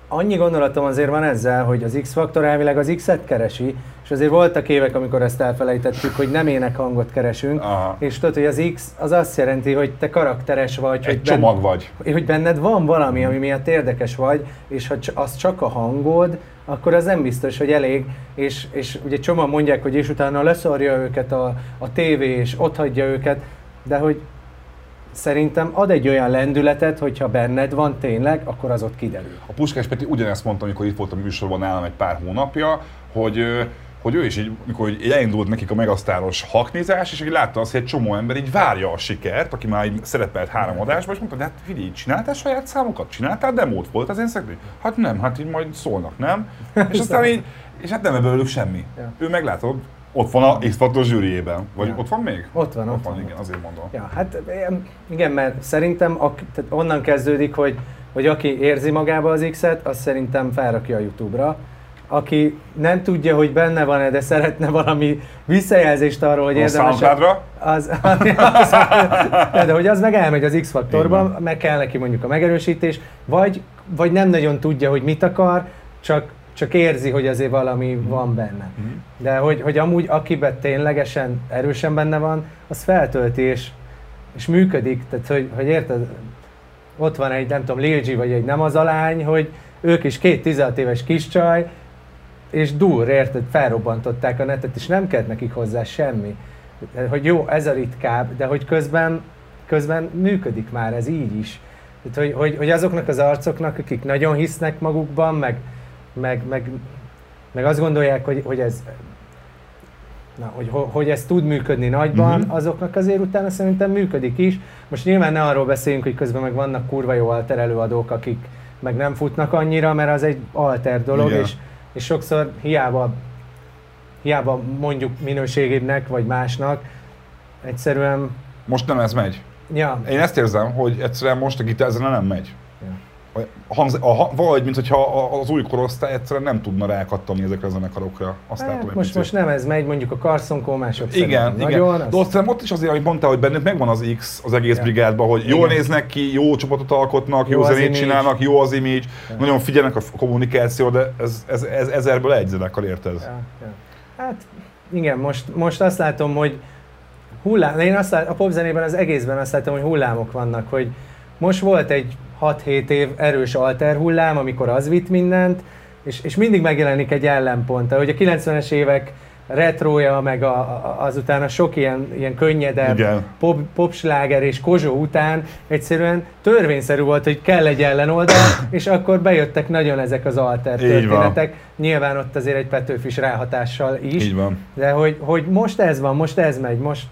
annyi gondolatom azért van ezzel, hogy az X-faktor elvileg az X-et keresi, és azért voltak évek, amikor ezt elfelejtettük, hogy nem ének hangot keresünk, Aha. és tudod, hogy az X az azt jelenti, hogy te karakteres vagy. Egy hogy csomag ben, vagy. Hogy benned van valami, ami miatt érdekes vagy, és ha az csak a hangod, akkor az nem biztos, hogy elég, és, és ugye csomag mondják, hogy és utána leszarja őket a, a tévé, és ott hagyja őket, de hogy szerintem ad egy olyan lendületet, hogyha benned van tényleg, akkor az ott kiderül. A Puskás Peti ugyanezt mondta, amikor itt volt a műsorban nálam egy pár hónapja, hogy hogy ő is így, mikor így elindult nekik a megasztáros haknézás, és így látta azt, hogy egy csomó ember így várja a sikert, aki már így szerepelt három adásban, és mondta, de hát figyelj, csináltál saját számokat? Csináltál demót? Volt az én szekrény? Hát nem, hát így majd szólnak, nem? És aztán így, és hát nem ebből semmi. Ja. Ő meglátod, ott van a X-Factor zsűriében. Vagy ja. ott van még? Ott van, ott, ott van, van, igen, azért mondom. Ja, hát igen, mert szerintem a, tehát onnan kezdődik, hogy, hogy aki érzi magába az X-et, az szerintem felrakja a YouTube-ra. Aki nem tudja, hogy benne van-e, de szeretne valami visszajelzést arról, hogy érdemes... Az, az, az, de hogy az meg elmegy az X-faktorban, meg kell neki mondjuk a megerősítés, vagy vagy nem nagyon tudja, hogy mit akar, csak, csak érzi, hogy azért valami van benne. Mhm. De hogy, hogy amúgy akiben ténylegesen erősen benne van, az feltölti és, és működik. Tehát, hogy, hogy érted, ott van egy, nem tudom, Lil G, vagy egy nem az a lány, hogy ők is két 16 éves kis csaj, és dur, érted, felrobbantották a netet, és nem kellett nekik hozzá semmi. Hogy jó, ez a ritkább, de hogy közben, közben működik már ez így is. Tehát, hogy, hogy, hogy azoknak az arcoknak, akik nagyon hisznek magukban, meg, meg, meg, meg azt gondolják, hogy, hogy ez Na, hogy, hogy ez tud működni nagyban, Mhm. azoknak azért utána szerintem működik is. Most nyilván ne arról beszéljünk, hogy közben meg vannak kurva jó alter előadók, akik meg nem futnak annyira, mert az egy alter dolog, Igen. és, és sokszor hiába, hiába mondjuk minőségébbnek, vagy másnak, egyszerűen, Most nem ez megy. ja, Én ezt érzem, hogy egyszerűen most a gitárzene nem megy. Ja. A hangz, a, ha- valahogy, mintha az új korosztály egyszerűen nem tudna rákattani ezekre a zenekarokra. Azt látom hát egy most, most nem ez megy, mondjuk a Carson mások Igen, igen. nagyon, De az- ott, szerintem ott is azért, amit mondtál, hogy bennük megvan az X az egész Ja. brigádban, hogy jól Igen. néznek ki, jó csapatot alkotnak, jó, Jó zenét image. csinálnak, jó az image, Ja. nagyon figyelnek a kommunikáció, de ez, ez, ez ezerből egy zenekar, érted? Ja, ja. Hát igen, most, most azt látom, hogy hullám, én azt látom, a popzenében az egészben azt látom, hogy hullámok vannak, hogy most volt egy 6-7 év erős alter hullám, amikor az vitt mindent, és, és mindig megjelenik egy ellenpont, hogy a 90-es évek retroja, meg a, a, azután a sok ilyen, ilyen könnyedebb Igen. pop, popsláger és kozsó után egyszerűen törvényszerű volt, hogy kell egy ellenoldal, és akkor bejöttek nagyon ezek az alter Így van. történetek. Nyilván ott azért egy Petőfis ráhatással is, Így van. de hogy, hogy most ez van, most ez megy, most,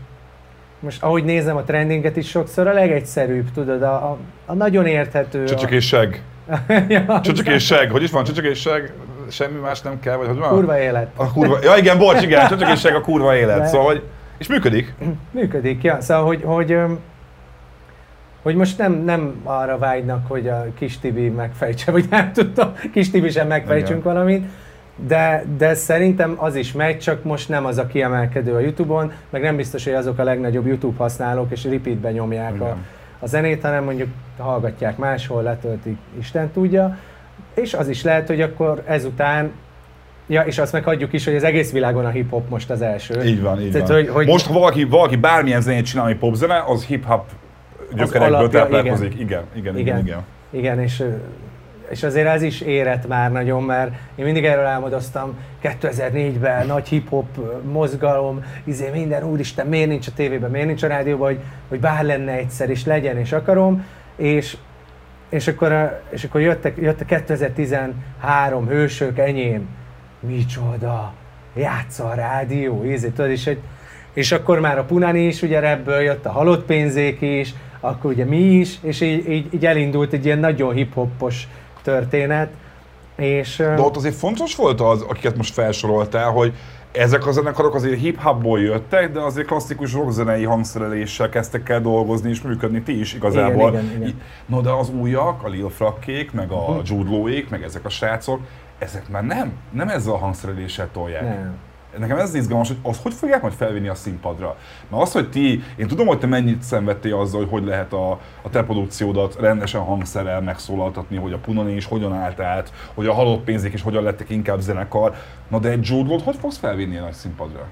most ahogy nézem a trendinget is sokszor, a legegyszerűbb, tudod, a, a, a nagyon érthető. Csöcsök és seg. ja, Csöcsök és seg. Hogy is van? Csöcsök és seg? Semmi más nem kell, vagy hogy van? kurva élet. A kurva. Ja igen, bocs, igen, csöcsök és seg a kurva élet. De- Szóval, hogy, és működik. Működik, ja. Szóval, hogy, hogy, hogy most nem, nem arra vágynak, hogy a kis Tibi megfejtse, vagy nem tudom, kis Tibi sem megfejtsünk Igen. valamit, de, de szerintem az is megy, csak most nem az a kiemelkedő a Youtube-on, meg nem biztos, hogy azok a legnagyobb YouTube használók, és repeatben nyomják a, Igen. a zenét, hanem mondjuk hallgatják máshol, letöltik, Isten tudja, és az is lehet, hogy akkor ezután, ja, és azt meg hagyjuk is, hogy az egész világon a hip-hop most az első. Így van, így Tehát, van. hogy- hogy- Most, ha valaki, valaki bármilyen zenét csinál, ami popzene, az hip-hop gyökerekből táplálkozik. Igen, igen, igen, igen. Igen. igen. Igen, és, és azért ez is érett már nagyon, mert én mindig erről álmodoztam 2004-ben, nagy hip-hop mozgalom, izé minden, úristen, miért nincs a tévében, miért nincs a rádióban, hogy, hogy bár lenne egyszer, és legyen, és akarom, és, és akkor, és akkor jöttek, jött a 2013 hősök, enyém, micsoda, játsza a rádió, ízé, tudod, és, egy, és akkor már a Punani is, ugye ebből jött a halott pénzék is, akkor ugye mi is, és így, így, így elindult egy ilyen nagyon hip-hopos történet, és... De ott azért fontos volt az, akiket most felsoroltál, hogy ezek a zenekarok azért hip-hopból jöttek, de azért klasszikus rockzenei hangszereléssel kezdtek el dolgozni és működni ti is igazából. Igen, igen, igen. No de az újak, a Lil Frakkék, meg a Mhm. Jude Law-ék, meg ezek a srácok, ezek már nem, nem ezzel a hangszereléssel tolják. nem. Nekem ez izgalmas, hogy az hogy fogják majd felvinni a színpadra. Mert az, hogy ti, én tudom, hogy te mennyit szenvedtél azzal, hogy hogy lehet a, a te produkciódat rendesen hangszerrel megszólaltatni, hogy a Punani is hogyan állt át, hogy a halott pénzék is hogyan lettek inkább zenekar. Na de egy Jude hogy fogsz felvinni a nagy színpadra?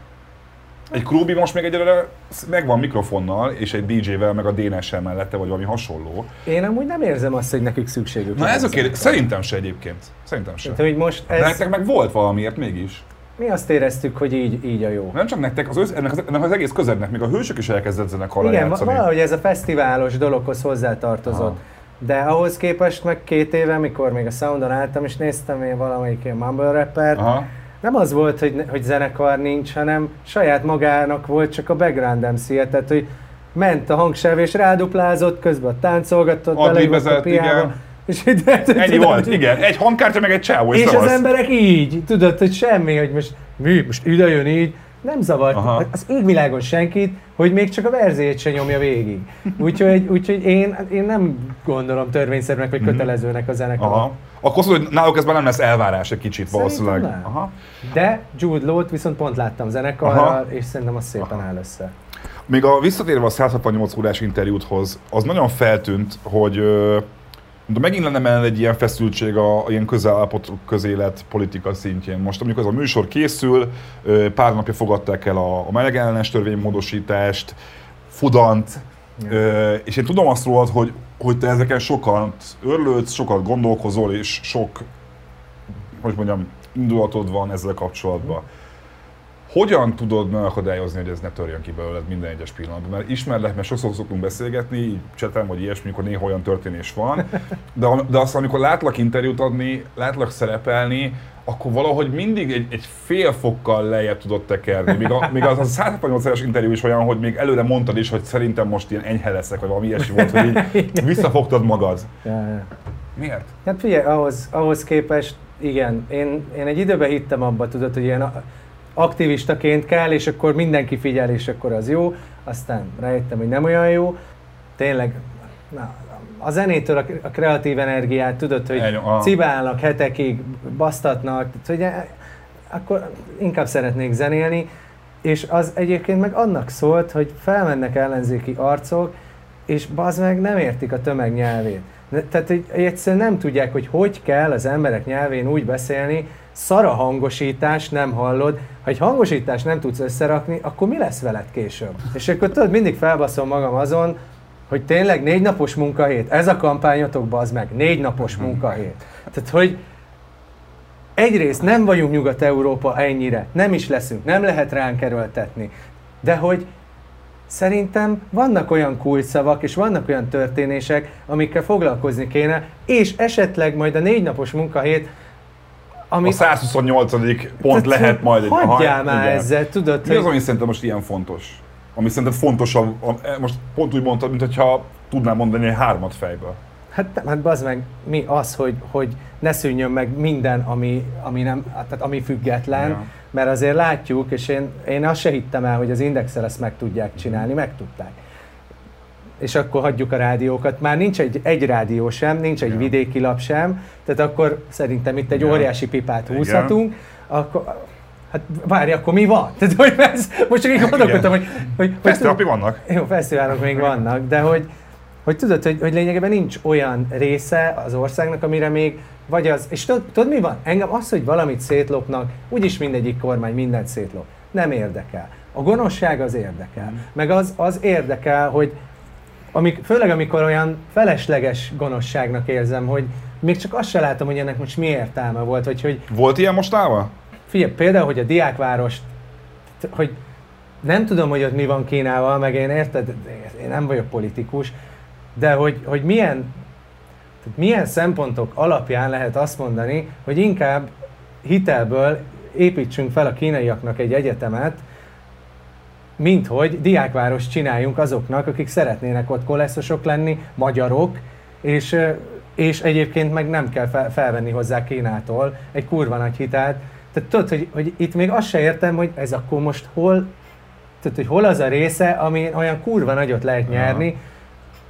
Egy Krubi most még egyelőre megvan mikrofonnal, és egy DJ-vel, meg a DNS-el mellette, vagy valami hasonló. Én amúgy nem érzem azt, hogy nekik szükségük Na ez a kérdés, szerintem se egyébként. Szerintem se. Tehát, hogy most De ez, nektek meg volt valamiért mégis. Mi azt éreztük, hogy így, így a jó. Nem csak nektek, az össz, ennek, az, ennek az egész közegnek, még a hősök is elkezdett zenekarra Igen, játszani. valahogy ez a fesztiválos dologhoz hozzátartozott. Aha. De ahhoz képest meg két éve, mikor még a Soundon álltam, és néztem én valamelyik ilyen mumble rappert, Aha. nem az volt, hogy, hogy zenekar nincs, hanem saját magának volt csak a background mc tehát hogy ment a hangsáv és ráduplázott, közben táncolgatott, beleívott a piába. igen. És, Ennyi volt, igen. Egy hangkártya meg egy csávó, és, és az emberek így, tudod, hogy semmi, hogy most mi, most ide jön így, nem zavart Aha. az égvilágon senkit, hogy még csak a verzéjét se nyomja végig. Úgyhogy, úgyhogy én, én nem gondolom törvényszerűnek vagy kötelezőnek a zenekar. Mhm. Aha. Akkor azt mondod, hogy náluk ez már nem lesz elvárás egy kicsit Szerintem valószínűleg. nem. Aha. De Jude Law-t viszont pont láttam zenekarral, Aha. és szerintem az szépen áll össze. Még a visszatérve a 168 órás interjúthoz, az nagyon feltűnt, hogy de megint lenne mellett egy ilyen feszültség a, a ilyen közelállapot közélet politika szintjén. Most amikor ez a műsor készül, pár napja fogadták el a, a melegellenes törvénymódosítást, Fudant, ja. és én tudom azt rólad, hogy, hogy te ezeken sokat örlődsz, sokat gondolkozol, és sok, hogy mondjam, indulatod van ezzel kapcsolatban. Hogyan tudod megakadályozni, hogy ez ne törjön ki belőled minden egyes pillanatban? Mert ismerlek, mert sokszor szoktunk beszélgetni, így csetem, vagy ilyesmi, amikor néha olyan történés van, de, de azt, amikor látlak interjút adni, látlak szerepelni, akkor valahogy mindig egy, egy fél fokkal lejjebb tudott tekerni. Még, a, még az a 168 es interjú is olyan, hogy még előre mondtad is, hogy szerintem most ilyen enyhe leszek, vagy valami ilyesmi volt, hogy így visszafogtad magad. Miért? Hát figyelj, ahhoz, ahhoz képest, igen, én, én egy időben hittem abba, tudod, hogy ilyen aktivistaként kell, és akkor mindenki figyel, és akkor az jó. Aztán rájöttem, hogy nem olyan jó. Tényleg, na, a zenétől a, a kreatív energiát, tudod, hogy Egy, cibálnak hetekig, basztatnak, hogy e, akkor inkább szeretnék zenélni, és az egyébként meg annak szólt, hogy felmennek ellenzéki arcok, és bazd meg nem értik a tömeg nyelvét. Tehát hogy egyszerűen nem tudják, hogy hogy kell az emberek nyelvén úgy beszélni, szara hangosítás, nem hallod. Ha egy hangosítást nem tudsz összerakni, akkor mi lesz veled később? És akkor tudod, mindig felbaszom magam azon, hogy tényleg négy napos munkahét, ez a kampányotok az meg, négy napos munkahét. Tehát, hogy egyrészt nem vagyunk Nyugat-Európa ennyire, nem is leszünk, nem lehet ránk erőltetni, de hogy szerintem vannak olyan kulcsszavak, és vannak olyan történések, amikkel foglalkozni kéne, és esetleg majd a négy napos munkahét ami... A 128. pont Tehát, lehet majd egy... Hagyjál már igen. ezzel, tudod, Mi az, ami szerintem most ilyen fontos? Ami szerinted fontosabb, most pont úgy mondtad, mintha tudnám mondani egy hármat fejből. Hát, hát az meg mi az, hogy, hogy ne szűnjön meg minden, ami, ami, nem, tehát ami független, ja. mert azért látjuk, és én, én azt se hittem el, hogy az Indexel ezt meg tudják csinálni, meg tudták. És akkor hagyjuk a rádiókat. Már nincs egy, egy rádió sem, nincs egy ja. vidéki lap sem, tehát akkor szerintem itt egy ja. óriási pipát húzhatunk. Akkor, Hát várj, akkor mi van? Tehát, hogy ez, most csak így gondolkodtam, hogy... hogy mi vannak? Jó, fesztiválok még vannak, de hogy, hogy tudod, hogy, hogy lényegében nincs olyan része az országnak, amire még vagy az, és tudod, tudod mi van? Engem az, hogy valamit szétlopnak, úgyis mindegyik kormány mindent szétlop. Nem érdekel. A gonoszság az érdekel. Meg az, az érdekel, hogy amik, főleg amikor olyan felesleges gonoszságnak érzem, hogy még csak azt se látom, hogy ennek most mi értelme volt, vagy hogy... Volt ilyen mostában? Figyelj, például, hogy a diákváros, hogy nem tudom, hogy ott mi van Kínával, meg én érted, én nem vagyok politikus, de hogy, hogy milyen, tehát milyen szempontok alapján lehet azt mondani, hogy inkább hitelből építsünk fel a kínaiaknak egy egyetemet, mint hogy diákváros csináljunk azoknak, akik szeretnének ott koleszosok lenni, magyarok, és, és egyébként meg nem kell felvenni hozzá Kínától egy kurva nagy hitelt, tehát tudod, hogy, hogy itt még azt se értem, hogy ez akkor most hol, tudod, hogy hol az a része, ami olyan kurva nagyot lehet nyerni, Aha.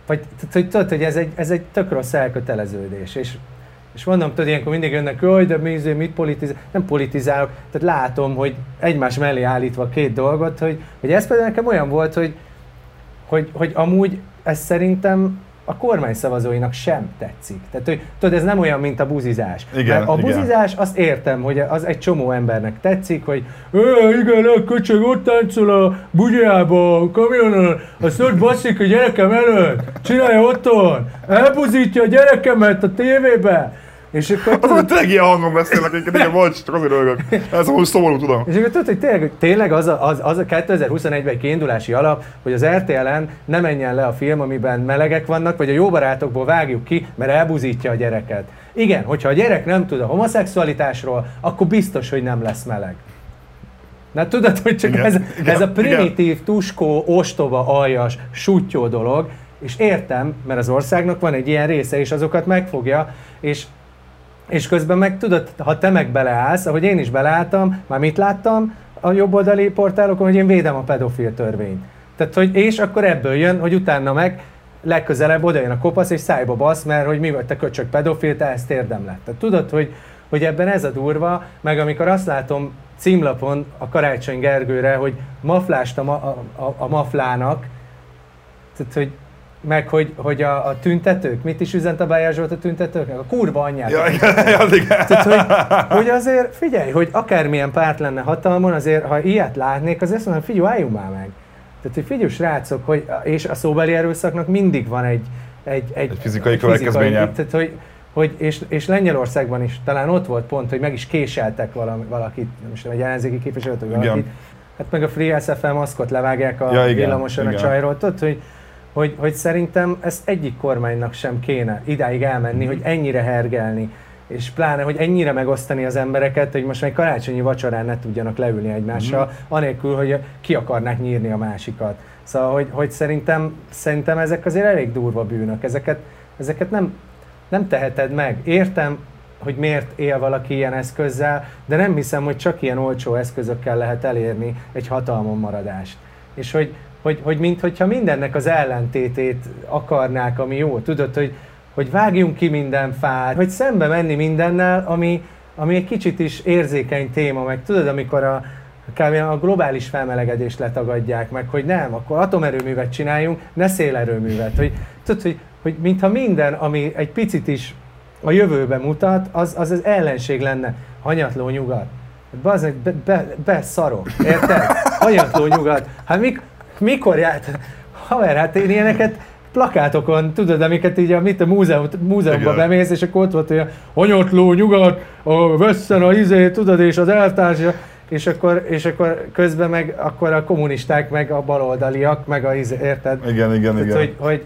vagy tudod, hogy ez egy, ez egy tök rossz elköteleződés, és és mondom, tudod, ilyenkor mindig jönnek, hogy de mi, izé, mit politizál? Nem politizálok, tehát látom, hogy egymás mellé állítva két dolgot, hogy, hogy ez például nekem olyan volt, hogy, hogy, hogy amúgy ez szerintem a kormány szavazóinak sem tetszik. Tehát, hogy tudod, ez nem olyan, mint a buzizás. Igen, a buzizás, azt értem, hogy az egy csomó embernek tetszik, hogy igen, a köcsög ott táncol a bugyába, a kamionon, azt ott basszik a gyerekem előtt, csinálja otthon, elbuzítja a gyerekemet a tévébe. És akkor... Tudod, tényleg ilyen hangon beszélnek, hogy igen, bocs, csak azért örülök. Ez most szomorú, tudom. És akkor tudod, hogy tényleg, tényleg az, a, az, az a 2021-ben kiindulási alap, hogy az RTL-en ne menjen le a film, amiben melegek vannak, vagy a jó barátokból vágjuk ki, mert elbuzítja a gyereket. Igen, hogyha a gyerek nem tud a homoszexualitásról, akkor biztos, hogy nem lesz meleg. Na tudod, hogy csak igen, ez, igen, ez a primitív, igen. tuskó, ostoba, aljas, sutyó dolog, és értem, mert az országnak van egy ilyen része, és azokat megfogja, és és közben meg tudod, ha te meg beleállsz, ahogy én is beleálltam, már mit láttam a jobboldali portálokon, hogy én védem a pedofil törvényt. Tehát, hogy, és akkor ebből jön, hogy utána meg legközelebb oda jön a kopasz és szájba basz, mert hogy mi vagy te köcsök pedofil, te ezt érdemled. Tehát tudod, hogy, hogy ebben ez a durva, meg amikor azt látom címlapon a Karácsony Gergőre, hogy maflást a, ma, a, a, a maflának, tehát hogy meg hogy, hogy a, a tüntetők, mit is üzent a Bájás Zsolt a tüntetőknek? A kurva anyját. Ja, igen, igen. Tehát, hogy, hogy azért figyelj, hogy akármilyen párt lenne hatalmon, azért ha ilyet látnék, az azt mondom, figyelj, álljunk már meg. Tehát, hogy figyelj, srácok, hogy, és a szóbeli erőszaknak mindig van egy, egy, egy, egy fizikai következménye. Tehát, hogy, hogy és, és Lengyelországban is talán ott volt pont, hogy meg is késeltek valami, valakit, nem is tudom, egy ellenzéki képviselőt, vagy valakit. Hát meg a Free SFL maszkot levágják a ja, igen, villamoson igen. a csajról. Tudod, hogy, hogy, hogy szerintem ezt egyik kormánynak sem kéne idáig elmenni, mm. hogy ennyire hergelni, és pláne, hogy ennyire megosztani az embereket, hogy most egy karácsonyi vacsorán ne tudjanak leülni egymással, mm. anélkül, hogy ki akarnák nyírni a másikat. Szóval, hogy, hogy szerintem, szerintem ezek azért elég durva bűnök, ezeket, ezeket nem, nem teheted meg. Értem, hogy miért él valaki ilyen eszközzel, de nem hiszem, hogy csak ilyen olcsó eszközökkel lehet elérni egy hatalmon maradást. És hogy, hogy, hogy minthogyha mindennek az ellentétét akarnák, ami jó. Tudod, hogy, hogy vágjunk ki minden fát, hogy szembe menni mindennel, ami, ami egy kicsit is érzékeny téma, meg tudod, amikor a, a globális felmelegedést letagadják meg, hogy nem, akkor atomerőművet csináljunk, ne szélerőművet. Hogy, tudod, hogy, hogy mintha minden, ami egy picit is a jövőbe mutat, az az, az ellenség lenne. Hanyatló nyugat. Bazd be, be, be szarok, érted? Hanyatló nyugat. Hát mik, mikor járt? Haver, hát én ilyeneket plakátokon, tudod, amiket így a, mit a múzeum, múzeumban bemész, és akkor ott volt olyan hanyatló nyugat, a vesszen a izé, tudod, és az eltárs, és akkor, és akkor közben meg akkor a kommunisták, meg a baloldaliak, meg a izé, érted? Igen, igen, Tehát, igen. Hogy, hogy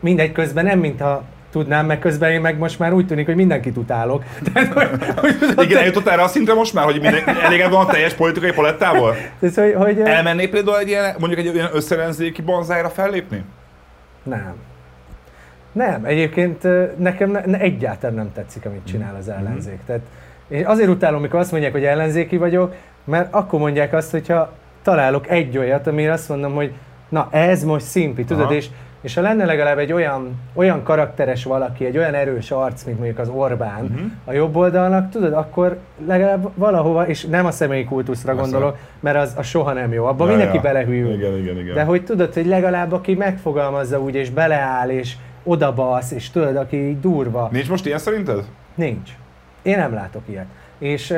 mindegy közben nem, mintha tudnám, meg közben én meg most már úgy tűnik, hogy mindenkit utálok. Tehát, hogy, hogy, Igen, eljutott erre a szintre most már, hogy minden, elég van a teljes politikai palettával? Tehát, hogy, hogy, Elmennél például egy ilyen, mondjuk egy olyan összerenzéki bonzájra fellépni? Nem. Nem, egyébként nekem ne, ne, egyáltalán nem tetszik, amit csinál az mhm. ellenzék. Mm-hmm. Tehát, és azért utálom, amikor azt mondják, hogy ellenzéki vagyok, mert akkor mondják azt, hogyha találok egy olyat, amire azt mondom, hogy na ez most szimpi, tudod, Aha. és és ha lenne legalább egy olyan, olyan karakteres valaki, egy olyan erős arc, mint mondjuk az Orbán uh-huh. a jobb oldalnak, tudod, akkor legalább valahova, és nem a személyi kultuszra Persze. gondolok, mert az, az soha nem jó, abban ja, mindenki ja. belehűl. Igen, igen, igen. De hogy tudod, hogy legalább aki megfogalmazza úgy, és beleáll, és odabasz, és tudod, aki durva. Nincs most ilyen szerinted? Nincs. Én nem látok ilyet. És,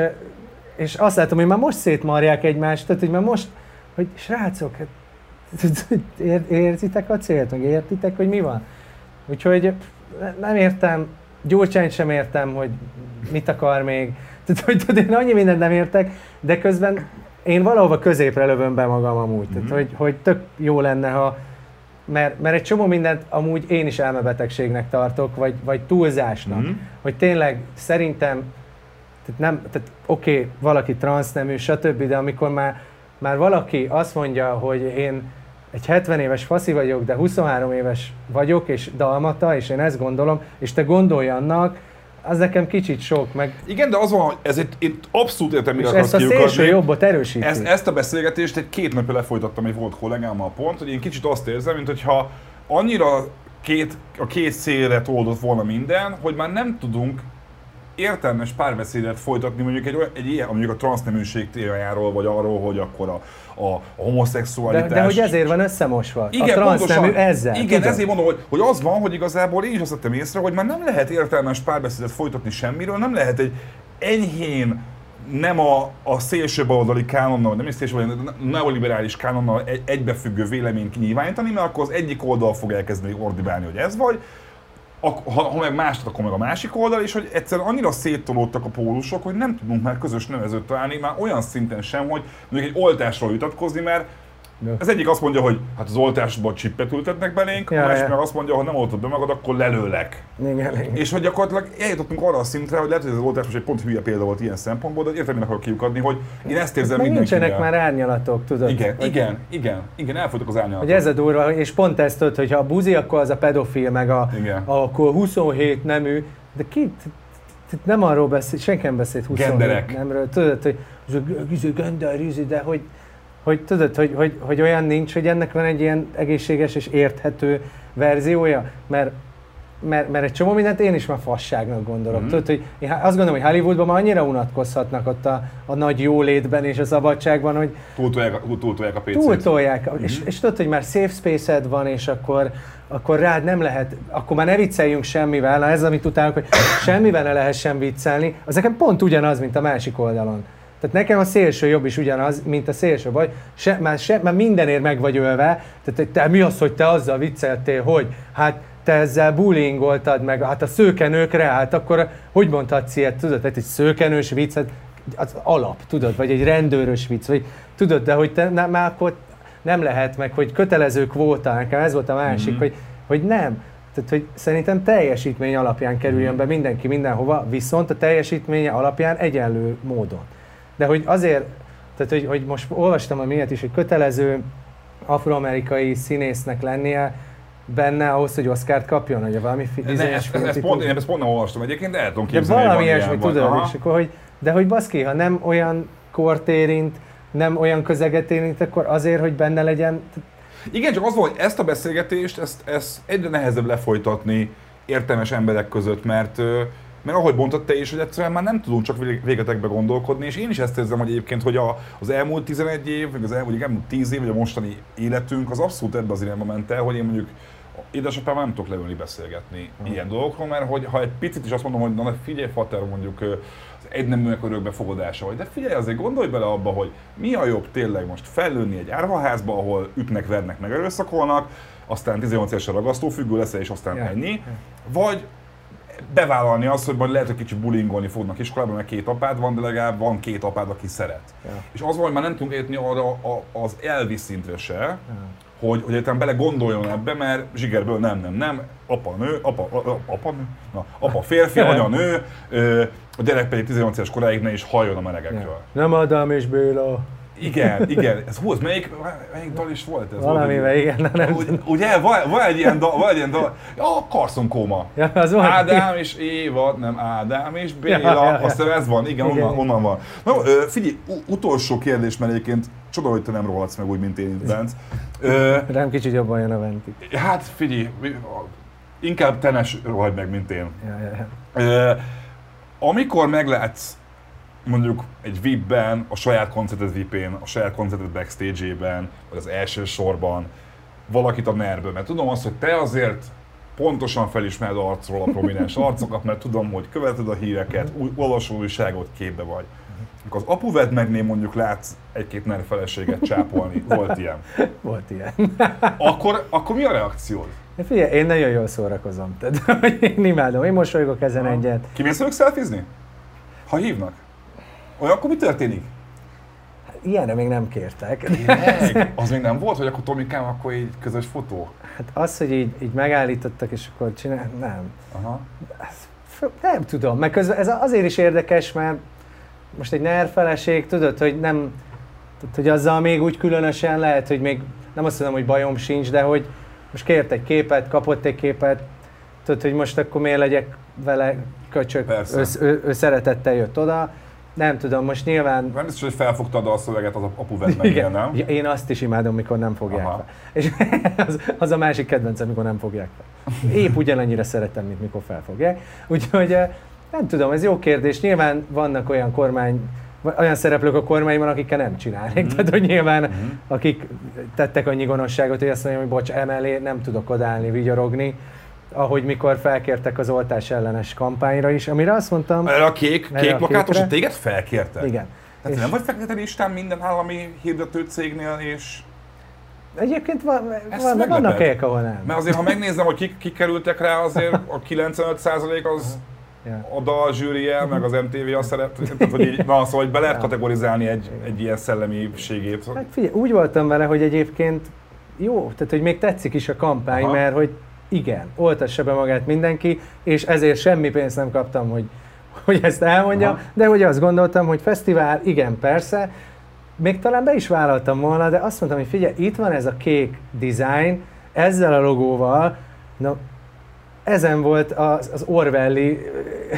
és azt látom, hogy már most szétmarják egymást, tehát hogy már most, hogy srácok, hát Ér, érzitek a célt, meg értitek, hogy mi van? Úgyhogy nem értem, Gyurcsányt sem értem, hogy mit akar még. Tehát, hogy tudod, én annyi mindent nem értek, de közben én valahova középre lövöm be magam amúgy. Tehát, mhm. hogy, hogy tök jó lenne, ha mert, mert egy csomó mindent amúgy én is elmebetegségnek tartok, vagy, vagy túlzásnak. Mm-hmm. Hogy tényleg szerintem, tehát nem, tehát oké, okay, valaki transznemű, stb., de amikor már, már valaki azt mondja, hogy én egy 70 éves faszi vagyok, de 23 éves vagyok, és dalmata, és én ezt gondolom, és te gondolj annak, az nekem kicsit sok, meg... Igen, de az van, hogy ez egy, én abszolút értem, mire akarsz ezt a szélső jobbot erősíti. Ezt, ezt a beszélgetést egy két napja lefolytattam egy volt kollégámmal pont, hogy én kicsit azt érzem, mint hogyha annyira két, a két szélre oldott volna minden, hogy már nem tudunk értelmes párbeszédet folytatni mondjuk egy, olyan, egy ilyen, mondjuk a transzneműség témájáról, vagy arról, hogy akkor a, a, a homoszexualitás... De, de hogy ezért van összemosva. Igen, a transznemű ezzel. Igen, tudom. ezért mondom, hogy, hogy az van, hogy igazából én is azt vettem észre, hogy már nem lehet értelmes párbeszédet folytatni semmiről, nem lehet egy enyhén nem a, a szélső baloldali kánonnal, nem is szélső baloldali, neoliberális kánonnal egy, egybefüggő véleményt kinyilvánítani, mert akkor az egyik oldal fog elkezdeni ordibálni, hogy ez vagy, ha, ha meg más, akkor meg a másik oldal, és hogy egyszerűen annyira széttolódtak a pólusok, hogy nem tudunk már közös nevezőt találni, már olyan szinten sem, hogy mondjuk egy oltásról vitatkozni, mert. Az egyik azt mondja, hogy hát az oltásban csippet ültetnek belénk, ja, a másik ja. meg azt mondja, hogy nem oltod be magad, akkor lelőlek. Igen, igen. És hogy gyakorlatilag eljutottunk arra a szintre, hogy lehet, hogy az oltás most egy pont hülye példa volt ilyen szempontból, de értem, akarok kiukadni, hogy én ezt érzem mindenkivel. Nincsenek már árnyalatok, tudod? Igen, hogy igen, igen, igen, elfogytak az árnyalatok. Hogy ez a durva, és pont ezt tudod, hogy ha a buzi, akkor az a pedofil, meg a, igen. akkor 27 nemű, de ki, nem arról beszél, senki nem beszélt 27 Genderek. nemről, tudod, hogy gender, de hogy hogy tudod, hogy, hogy, hogy olyan nincs, hogy ennek van egy ilyen egészséges és érthető verziója, mert mert, mert egy csomó mindent én is már fasságnak gondolok. Mm-hmm. Tudod, hogy én azt gondolom, hogy Hollywoodban már annyira unatkozhatnak ott a, a nagy jólétben és a szabadságban, hogy túltolják, a- túltolják a PC-t. túltolják. Mm-hmm. És, és tudod, hogy már safe space-ed van, és akkor, akkor rád nem lehet, akkor már ne vicceljünk semmivel, ez amit utálok, hogy semmivel ne lehessen viccelni, az nekem pont ugyanaz, mint a másik oldalon. Tehát nekem a szélső jobb is ugyanaz, mint a szélső baj. Se, már, se, már mindenért meg vagy ölve. Tehát te mi az, hogy te azzal vicceltél, hogy hát te ezzel bullyingoltad meg, hát a szőkenőkre, hát akkor hogy mondhatsz ilyet, tudod, tehát egy szőkenős vicc, hát az alap, tudod, vagy egy rendőrös vicc, vagy tudod, de hogy te nem, már akkor nem lehet meg, hogy kötelező kvóta, nekem ez volt a másik, Mhm. hogy, hogy nem. Tehát, hogy szerintem teljesítmény alapján kerüljön be mindenki mindenhova, viszont a teljesítménye alapján egyenlő módon. De hogy azért, tehát hogy, hogy most olvastam a miatt is, hogy kötelező afroamerikai színésznek lennie benne ahhoz, hogy Oscárt kapjon, hogy valami fi- Ne, bizonyos ezt, ezt, pont, én ezt pont nem olvastam egyébként, de el tudom de képzelni, hogy valami ilyesmi, tudod, aha. és akkor, hogy, de hogy baszki, ha nem olyan kort érint, nem olyan közeget érint, akkor azért, hogy benne legyen, Igen, csak az van, hogy ezt a beszélgetést, ezt, ezt egyre nehezebb lefolytatni értelmes emberek között, mert mert ahogy mondtad te is, hogy egyszerűen már nem tudunk csak vég- végetekbe gondolkodni, és én is ezt érzem, hogy egyébként, hogy a, az elmúlt 11 év, vagy az elmúlt, elmúlt 10 év, vagy a mostani életünk, az abszolút ebbe az irányba ment el, hogy én mondjuk édesapámmal nem tudok leülni beszélgetni Mhm. ilyen dolgokról, mert hogy, ha egy picit is azt mondom, hogy na figyelj, fater, mondjuk az egyneműek örökbefogadása, vagy de figyelj, azért gondolj bele abba, hogy mi a jobb tényleg most fellőni egy árvaházba, ahol ütnek, vernek, meg erőszakolnak, aztán 18 évesen ragasztófüggő leszel, és aztán Ja. ennyi, vagy bevállalni azt, hogy majd lehet, hogy kicsit bullyingolni fognak iskolában, mert két apád van, de legalább van két apád, aki szeret. Ja. És az van, hogy már nem tudunk érteni arra a, az elvi szintre se, hogy, hogy egyáltalán bele gondoljon ebbe, mert zsigerből nem, nem, nem, apa nő, apa, a- a- apa nő, na, apa férfi, anya nő, a gyerek pedig 18 éves koráig ne is halljon a melegekről. Ja. Nem Adam és Béla. Igen, igen, ez hú, ez melyik, melyik dal is volt ez? Valamivel, igen, na nem ugye, van, van, egy ilyen dal, van egy ilyen dal, ja, Carson Kóma. Ja, az volt. Ádám és Éva, nem Ádám és Béla, Ja, ja, ja. azt hiszem ez van, igen, Igen. onnan, onnan van. Na, figyelj, utolsó kérdés, mert egyébként csoda, hogy te nem rohadsz meg úgy, mint én itt bent. Rám kicsit jobban jön a Venti. hát figyelj, inkább te ne s- rohadj meg, mint én. Ja, ja, ja. Amikor meglátsz mondjuk egy VIP-ben, a saját koncerted VIP-én, a saját koncerted backstage-ében, vagy az első sorban valakit a nerből, mert tudom azt, hogy te azért pontosan felismered arcról a prominens arcokat, mert tudom, hogy követed a híreket, új, olvasol újságot, képbe vagy. Amikor az apuved megné mondjuk látsz egy-két NER feleséget csápolni, volt ilyen. Volt ilyen. Akkor, akkor mi a reakciód? De Figyelj, én nagyon jól szórakozom. Tehát, én imádom, én mosolygok ezen Aha. egyet. Kimész velük szelfizni? Ha hívnak? Olyankor mi történik? Ilyenre még nem kértek. Tényleg? Az még nem volt, hogy akkor Tomikám, akkor így közös fotó? Hát az, hogy így, így megállítottak, és akkor csinál, nem. Aha. F- Nem tudom, meg közben ez azért is érdekes, mert most egy NER feleség, tudod, hogy nem, hogy azzal még úgy különösen lehet, hogy még nem azt mondom, hogy bajom sincs, de hogy most kért egy képet, kapott egy képet, tudod, hogy most akkor miért legyek vele köcsök, Persze. ő, ő, ő szeretettel jött oda, nem tudom, most nyilván Nem biztos, hogy felfogtad a szöveget az apuved meg ilyen, nem? Ja, Én azt is imádom, mikor nem fogják Aha. fel. És az, az a másik kedvencem, mikor nem fogják fel. Épp ugyanannyira szeretem, mint mikor felfogják. Úgyhogy nem tudom, ez jó kérdés. Nyilván vannak olyan kormány, olyan szereplők a kormányban, akikkel nem csinálnék. Mhm. Tehát, hogy nyilván, Mhm. akik tettek annyi gonoszságot, hogy azt mondjam, hogy bocs, emellé nem tudok odállni, vigyorogni. Ahogy mikor felkértek az oltás ellenes kampányra is, amire azt mondtam, Erre a kék, Erre kék a plakátos, kékre? téged felkértek? igen. Tehát És- nem vagy fekete listán minden állami hirdető cégnél, és... Egyébként van, Ez van, meglepett. vannak helyek, ahol nem. Mert azért, ha megnézem, hogy kik, kik kerültek rá, azért a 95% az Ja. a dal zsűrie, meg az MTV a szerep, tehát, hogy így, na, szóval hogy be lehet kategorizálni egy, egy ilyen szellemiségét. Hát figyelj, úgy voltam vele, hogy egyébként jó, tehát hogy még tetszik is a kampány, Aha. mert hogy igen, oltassa be magát mindenki, és ezért semmi pénzt nem kaptam, hogy, hogy ezt elmondjam, Aha. de hogy azt gondoltam, hogy fesztivál, igen, persze, még talán be is vállaltam volna, de azt mondtam, hogy figyelj, itt van ez a kék design, ezzel a logóval, na, ezen volt az, az Orwelli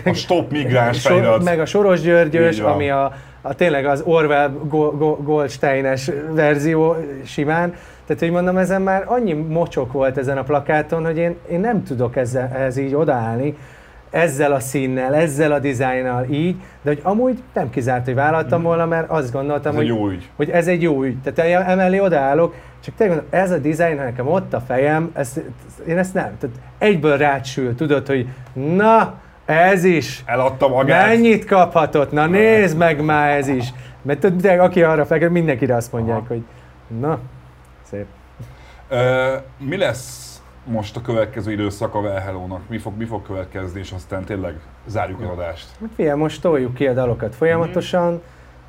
A stop migráns felirat. meg a Soros Györgyös, ami a, a tényleg az Orwell Go- Go- Goldsteines verzió simán. Tehát, hogy mondom, ezen már annyi mocsok volt ezen a plakáton, hogy én, én nem tudok ezzel, ehhez így odaállni, ezzel a színnel, ezzel a dizájnnal így, de hogy amúgy nem kizárt, hogy vállaltam volna, mert azt gondoltam, Ez hogy, jó ügy. hogy ez egy jó ügy. Tehát emellé odaállok, csak tényleg mondom, ez a dizájn, ha nekem ott a fejem, ezt, én ezt nem. Tehát egyből rácsül, tudod, hogy na, ez is. Eladta magát. Mennyit kaphatott? Na nézd meg már ez is. Mert tudod, aki arra fekül, mindenkire azt mondják, Aha. hogy na, szép. Ö, mi lesz most a következő időszak a Velhelónak? Mi fog, mi fog következni, és aztán tényleg zárjuk az adást? Hát figyelj, most toljuk ki a dalokat folyamatosan,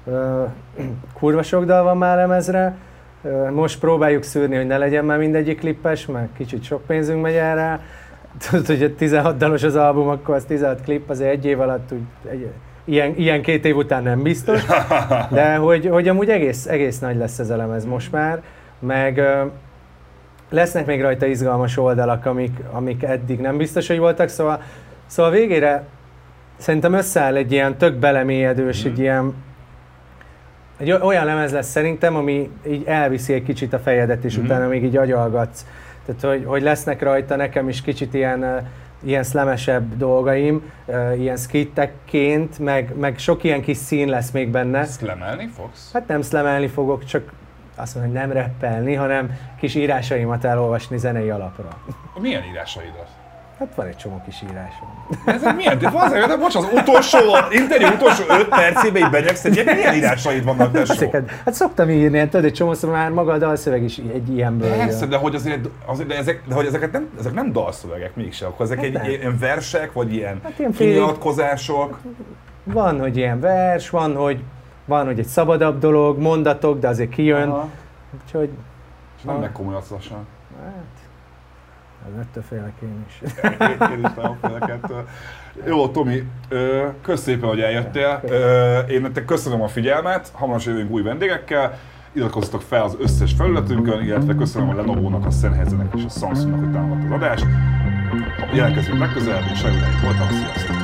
Ö, kurva sok dal van már lemezre, most próbáljuk szűrni, hogy ne legyen már mindegyik klippes, mert kicsit sok pénzünk megy erre. Tudod, hogy a 16 dalos az album, akkor az 16 klip, azért egy év alatt úgy, egy, ilyen, ilyen két év után nem biztos, de hogy, hogy amúgy egész, egész nagy lesz ez a lemez most már, meg lesznek még rajta izgalmas oldalak, amik, amik eddig nem biztos, hogy voltak, szóval, szóval végére szerintem összeáll egy ilyen tök belemélyedős, egy ilyen egy olyan lemez lesz szerintem, ami így elviszi egy kicsit a fejedet, és Mhm. utána még így agyalgatsz. Tehát, hogy, hogy lesznek rajta nekem is kicsit ilyen, ilyen szlemesebb dolgaim, ilyen skittekként, meg, meg sok ilyen kis szín lesz még benne. Ezt lemelni fogsz? Hát nem szlemelni fogok, csak azt mondom, hogy nem reppelni, hanem kis írásaimat elolvasni zenei alapra. Milyen írásaidat? Hát van egy csomó kis írásom. Ez milyen? De van, de bocs, az utolsó, interjú utolsó 5 percében így benyegsz egy ilyen, milyen írásaid vannak, tesó? Ezeket, hát szoktam írni, hát tudod, egy csomószor már maga a dalszöveg is egy ilyenből Persze, de hogy azért, azért de, ezek, de hogy ezeket nem, ezek nem dalszövegek mégsem, akkor ezek Hát egy, nem. ilyen versek, vagy ilyen, Hát ilyen kinyilatkozások. Van, hogy ilyen vers, van, hogy, van, hogy egy szabadabb dolog, mondatok, de azért kijön. Aha. Úgyhogy... És nem megkomolyodsz lassan. Hát, az ettől félek én is. Én, én is nagyon ettől. Jó, Tomi, kösz szépen, hogy eljöttél. Én nektek köszönöm a figyelmet, hamarosan jövünk új vendégekkel. Iratkozzatok fel az összes felületünkön, illetve köszönöm a Lenovo-nak, a Sennheisernek és a Samsungnak, hogy támogatta az adást. Jelentkezünk legközelebb, és remélem, voltam, sziasztok!